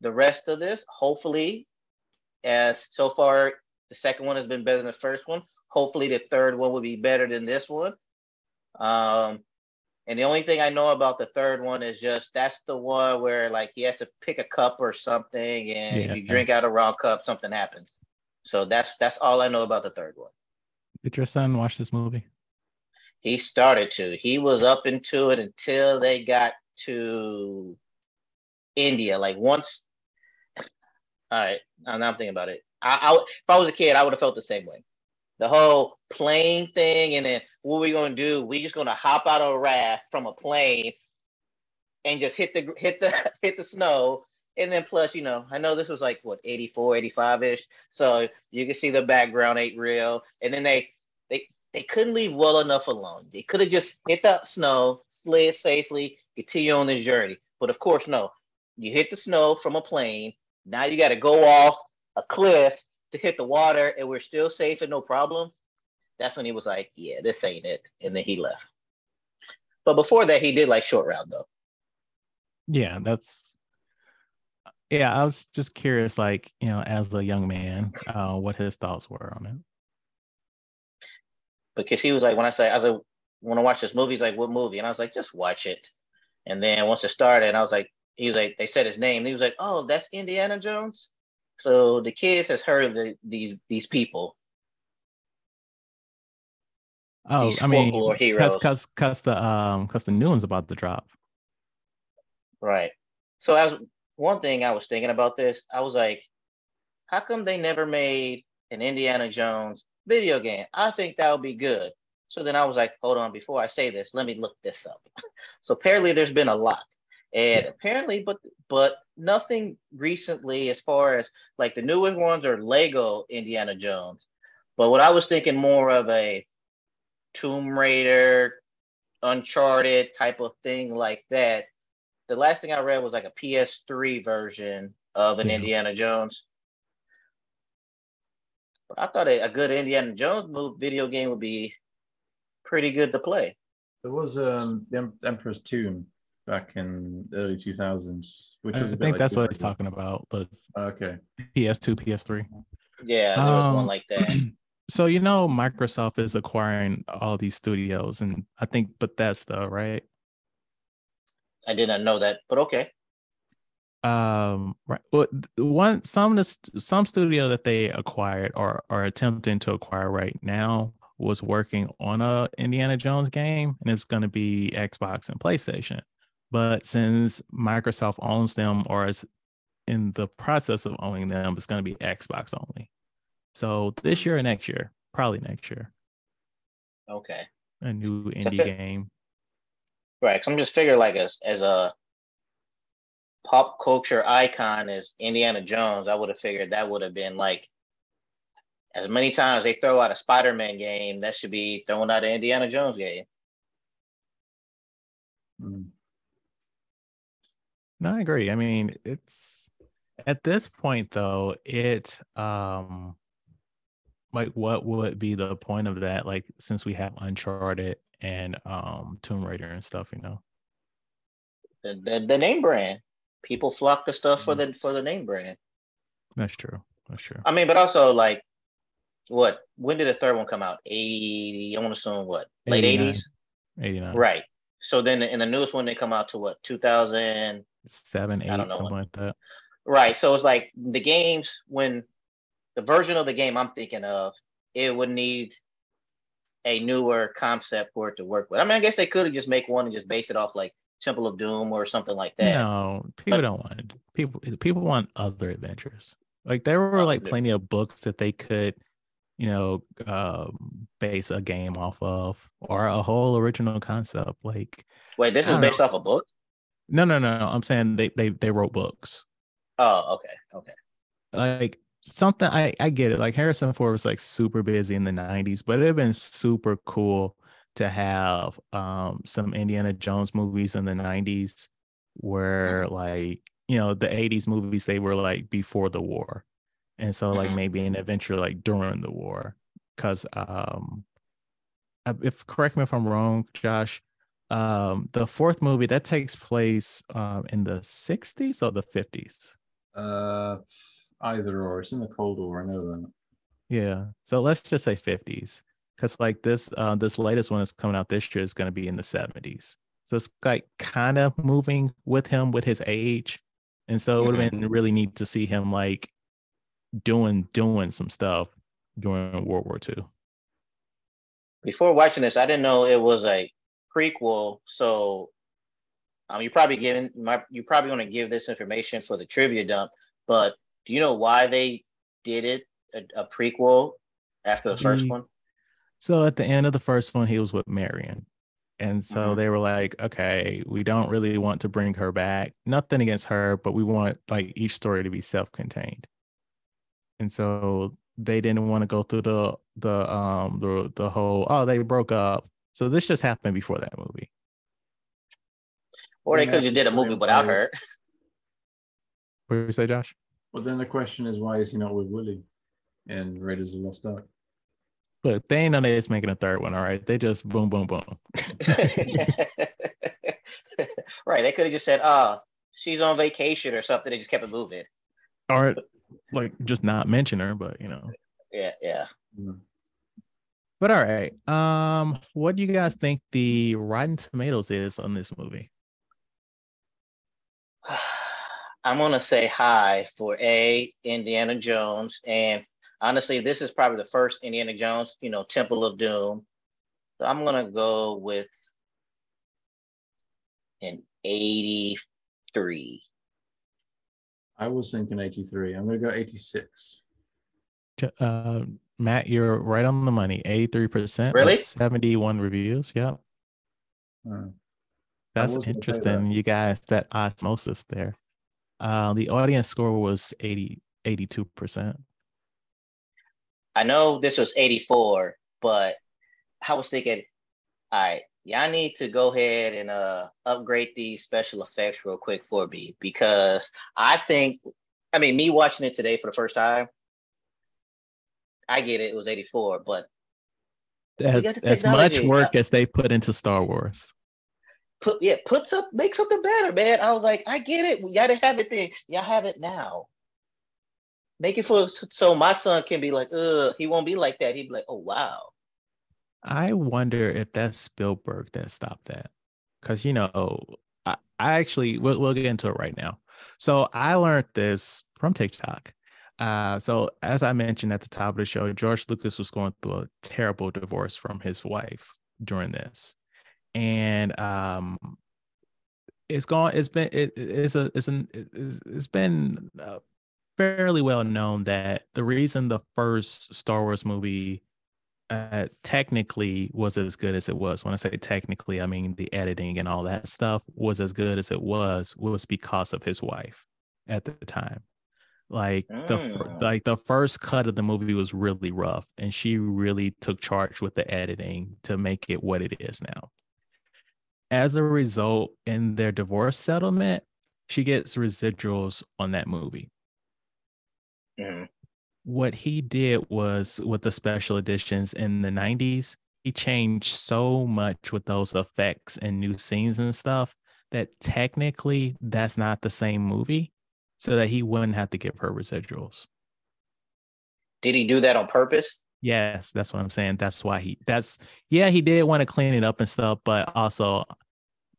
the rest of this. Hopefully, as so far the second one has been better than the first one. Hopefully, the third one will be better than this one. Um, and the only thing I know about the third one is just that's the one where like he has to pick a cup or something, and if you drink out a wrong cup, something happens. So that's that's all I know about the third one. Did your son watch this movie? He started to. He was up into it until they got to India. Like once. All right, now I'm thinking about it. I, I if I was a kid, I would have felt the same way. The whole plane thing, and then what we gonna do? We just gonna hop out of a raft from a plane and just hit the hit the hit the snow. And then plus, you know, I know this was like what 84, 85 ish. So you can see the background ain't real. And then they they they couldn't leave well enough alone. They could have just hit the snow, slid safely, continue on this journey. But of course, no. you hit the snow from a plane. Now you got to go off a cliff to hit the water, and we're still safe and no problem. That's when he was like, "Yeah, this ain't it," and then he left. But before that, he did like short round though. Yeah, that's yeah. I was just curious, like you know, as a young man, uh, what his thoughts were on it. Because he was like, when I say I was like, want to watch this movie, he's like, "What movie?" And I was like, "Just watch it." And then once it started, I was like, he was like, they said his name. He was like, "Oh, that's Indiana Jones." So the kids has heard of the, these these people. Oh, These I mean, cause, cause, cause the um, cause the new one's about to drop. Right. So as one thing I was thinking about this, I was like, how come they never made an Indiana Jones video game? I think that would be good. So then I was like, hold on, before I say this, let me look this up. so apparently there's been a lot. And apparently, but but nothing recently as far as like the newest ones are Lego Indiana Jones. But what I was thinking more of a Tomb Raider, Uncharted type of thing like that. The last thing I read was like a PS3 version of an. Indiana Jones. But I thought a, a good Indiana Jones move video game would be pretty good to play. There was um the Emperor's Tomb back in early 2000s, which I was a bit think like that's what he's talking about. The Okay. PS2, PS3. Yeah, there was Um, one like that. So you know, Microsoft is acquiring all these studios, and I think Bethesda, right? I did not know that, but okay. Um, right. Well, one some of the some studio that they acquired or are attempting to acquire right now was working on a Indiana Jones game, and it's going to be Xbox and PlayStation. But since Microsoft owns them or is in the process of owning them, it's going to be Xbox only. So this year or next year, probably next year, Okay. a new indie fair- game. Right. So I'm just figuring like as as a pop culture icon as Indiana Jones, I would have figured that would have been like as many times they throw out a Spider-Man game, that should be throwing out an Indiana Jones game. Mm. No, I agree. I mean, it's at this point though, it um like what would be the point of that? Like since we have Uncharted and um Tomb Raider and stuff, you know. The the, the name brand. People flock to stuff for the for the name brand. That's true. That's true. I mean, but also like what when did the third one come out? 80, I want to assume what? Late 89. 80s? 89. Right. So then in the newest one they come out to what 2000 Seven, eight, I don't know something when. like that. Right. So it's like the games when the version of the game I'm thinking of, it would need a newer concept for it to work with. I mean, I guess they could have just make one and just base it off like Temple of Doom or something like that. No, people But- don't want it. People people want other adventures. Like there were like plenty of books that they could, you know, um, base a game off of, or a whole original concept. Like Wait, this is based know. off a book? No, no, no. I'm saying they they they wrote books. Oh, okay. Okay. Like something I I get it. Like Harrison Ford was like super busy in the 90s, but it'd been super cool to have um some Indiana Jones movies in the 90s where like you know the 80s movies they were like before the war and so like Mhm. maybe an adventure like during the war because um if correct me if i'm wrong josh um the fourth movie that takes place um in the 60s or the 50s Uh, either or. It's in the Cold War. I know that. yeah so let's just say 50s because like this uh this latest one that's coming out this year is going to be in the 70s so it's like kind of moving with him with his age and so it would have been really neat to see him like doing doing some stuff during world war ii Before watching this, I didn't know it was a prequel. So um you're probably giving my you're probably gonna give this information for the trivia dump, but do you know why they did it a, a prequel after the first The- one? So at the end of the first one, he was with Marion. And so Mhm. they were like, okay, we don't really want to bring her back. Nothing against her, but we want like each story to be self-contained. And so they didn't want to go through the the um the the whole oh they broke up. So this just happened before that movie. Or they could have just did a movie without her. What do you say, Josh? But then the question is, why is he not with Willie and Raiders of the Lost Ark? Look, they ain't know they was making a third one. All right, they just boom, boom, boom. right. They could have just said, "Oh, she's on vacation" or something. They just kept it moving. Or like just not mention her, but you know. Yeah, yeah. Mm. But all right. Um, what do you guys think the Rotten Tomatoes is on this movie? I'm gonna say hi for a Indiana Jones, and honestly, this is probably the first Indiana Jones, you know, Temple of Doom. So I'm gonna go with an 83. I was thinking 83. I'm going to go 86. Uh, Matt, you're right on the money. 83%. Really? 71 reviews. Yep. Uh, That's interesting. You guys, that osmosis there. Uh, the audience score was 80, 82%. I know this was 84, but I was thinking, all right, y'all need to go ahead and uh upgrade these special effects real quick for me because I think, I mean, me watching it today for the first time, I get it, it was 84, but As, as much work as they put into Star Wars. put yeah, put some make something better, man. I was like, I get it. Y'all didn't have it then. Y'all have it now. Make it for so my son can be like, uh, he won't be like that. He'd be like, oh wow. I wonder if that's Spielberg that stopped that. Because, you know, I, I actually, we'll, we'll get into it right now. So I learned this from TikTok. Uh, so, as I mentioned at the top of the show, George Lucas was going through a terrible divorce from his wife during this. And um, it's gone, it's been, it, it's a, it's an, it's, it's been uh, fairly well known that the reason the first Star Wars movie uh, technically was as good as it was. When I say technically, I mean the editing and all that stuff was as good as it was was because of his wife at the time. Like the Mm. like the first cut of the movie was really rough, and she really took charge with the editing to make it what it is now. As a result, in their divorce settlement, she gets residuals on that movie Mhm. what he did was with the special editions in the 90s he changed so much with those effects and new scenes and stuff that technically that's not the same movie so that he wouldn't have to give her residuals Did he do that on purpose? yes that's what i'm saying that's why he that's yeah he did want to clean it up and stuff but also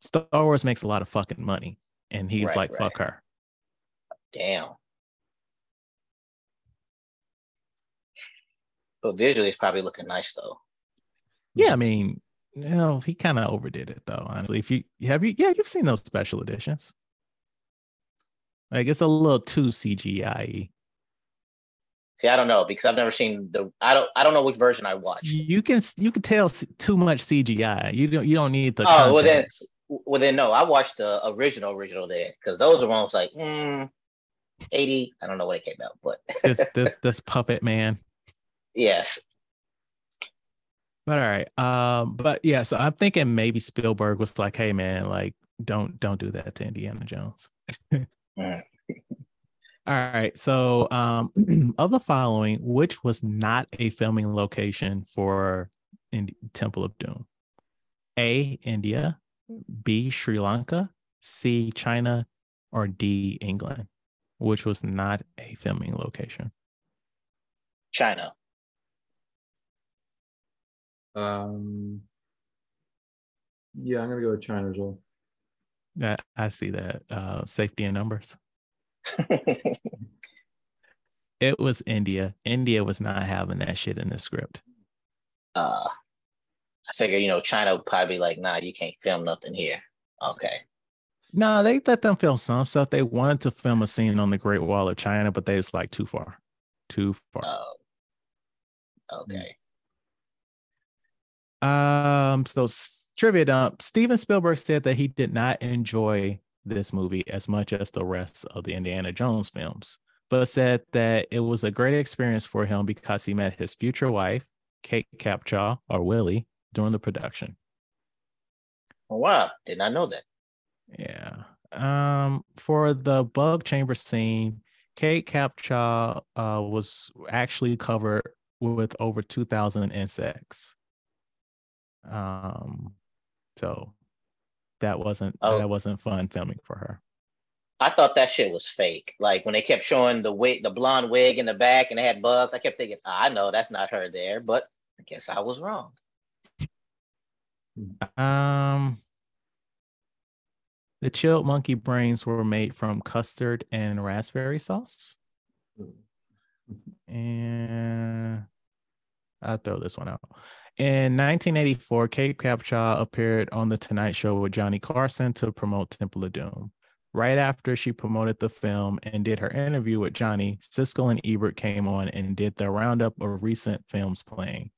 star wars makes a lot of fucking money and he's Right, like right. fuck her Damn. But visually, it's probably looking nice though. Yeah, I mean, you know, he kind of overdid it though. Honestly, if you have you, yeah, you've seen those special editions. Like it's a little too CGI. See, I don't know because I've never seen the. I don't. I don't know which version I watched. You can you can tell too much CGI. You don't you don't need the. Oh, well then- Well, then no, I watched the original, original then because those are ones like mm, eighty. I don't know when it came out, but this this this puppet man. yes, But all right. Um, but yeah, so I'm thinking maybe Spielberg was like, hey man, like don't don't do that to Indiana Jones. Mm. All right. So um of the following, which was not a filming location for in Temple of Doom? A, India, B, Sri Lanka, C, China, or D, England, which was not a filming location. China. Um, yeah, I'm gonna go with China as well. I, I see that. Uh, safety in numbers. It was India. India was not having that shit in the script. uh, I figured you know China would probably be like, nah, you can't film nothing here. Okay. No, they let them film some stuff. They wanted to film a scene on the Great Wall of China, but they was like too far, too far. Oh. Okay. Um, so trivia dump. Steven Spielberg said that he did not enjoy this movie as much as the rest of the Indiana Jones films, but said that it was a great experience for him because he met his future wife, Kate Capshaw or Willie, during the production. Oh, wow. Did not know that. Yeah. Um, for the bug chamber scene, Kate Capshaw uh, was actually covered with over 2,000 insects. Um, so that wasn't Oh. that wasn't fun filming for her. I thought that shit was fake. Like when they kept showing the wig, the blonde wig in the back, and they had bugs. I kept thinking, I know that's not her there, but I guess I was wrong. Um, the chilled monkey brains were made from custard and raspberry sauce. And I'll throw this one out. In 1984, Kate Capshaw appeared on The Tonight Show with Johnny Carson to promote Temple of Doom. Right after she promoted the film and did her interview with Johnny, Siskel and Ebert came on and did the roundup of recent films playing.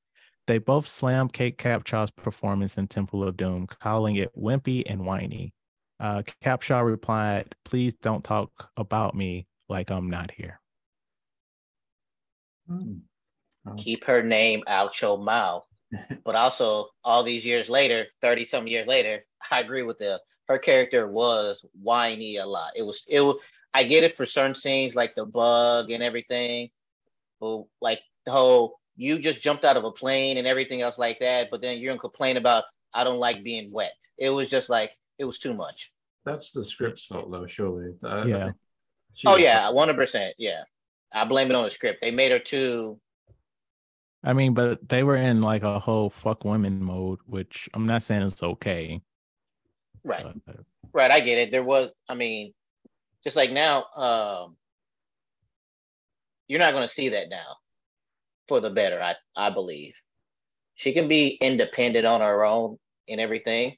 They both slammed Kate Capshaw's performance in Temple of Doom, calling it wimpy and whiny. Uh, Capshaw replied, Please don't talk about me like I'm not here. Hmm. Keep her name out your mouth. But also, all these years later, 30 some years later, I agree with the her character was whiny a lot. It was it was I get it for certain scenes like the bug and everything. But like the whole you just jumped out of a plane and everything else like that, but then you're gonna complain about I don't like being wet. It was just like it was too much. That's the script's fault, though. Surely. I- I Yeah. think Oh yeah, one hundred percent. Yeah. I blame it on the script. They made her too I mean, but they were in like a whole fuck women mode, which I'm not saying it's okay. right. but- Right, I get it. There was, I mean, just like now, um, you're not going to see that now for the better, I, I believe. She can be independent on her own and everything,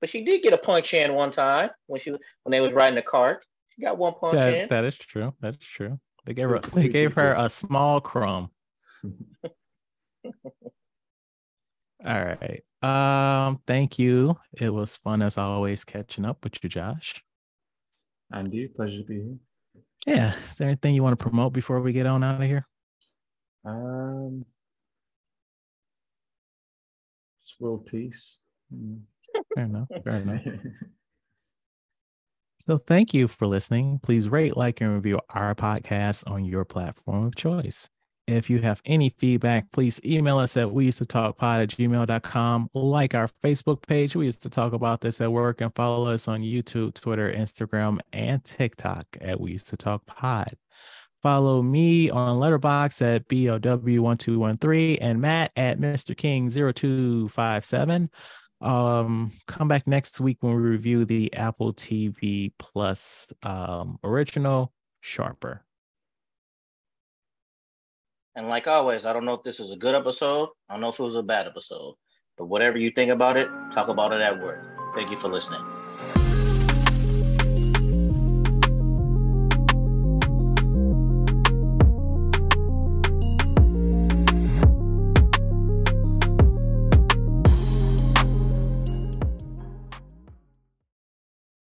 but she did get a punch in one time when she when they was riding the cart. She got one punch That, in. that is true. That's true. They gave her they gave her a small crumb. All right. Um, thank you. It was fun as always catching up with you, Josh. Andy, pleasure to be here. Yeah. Is there anything you want to promote before we get on out of here? Um, just world peace. Mm. Fair enough. Fair enough. So thank you for listening. Please rate, like, and review our podcast on your platform of choice. If you have any feedback, please email us at we used to talk pod at gmail.com. Like our Facebook page. We used to talk about this at work and follow us on YouTube, Twitter, Instagram, and TikTok at we used to talk pod. Follow me on Letterboxd at BOW1213 and Matt at Mr. King 0257 um come back next week when we review the apple tv plus um original sharper And like always, I don't know if this is a good episode. I don't know if it was a bad episode. But whatever you think about it, talk about it at work. Thank you for listening.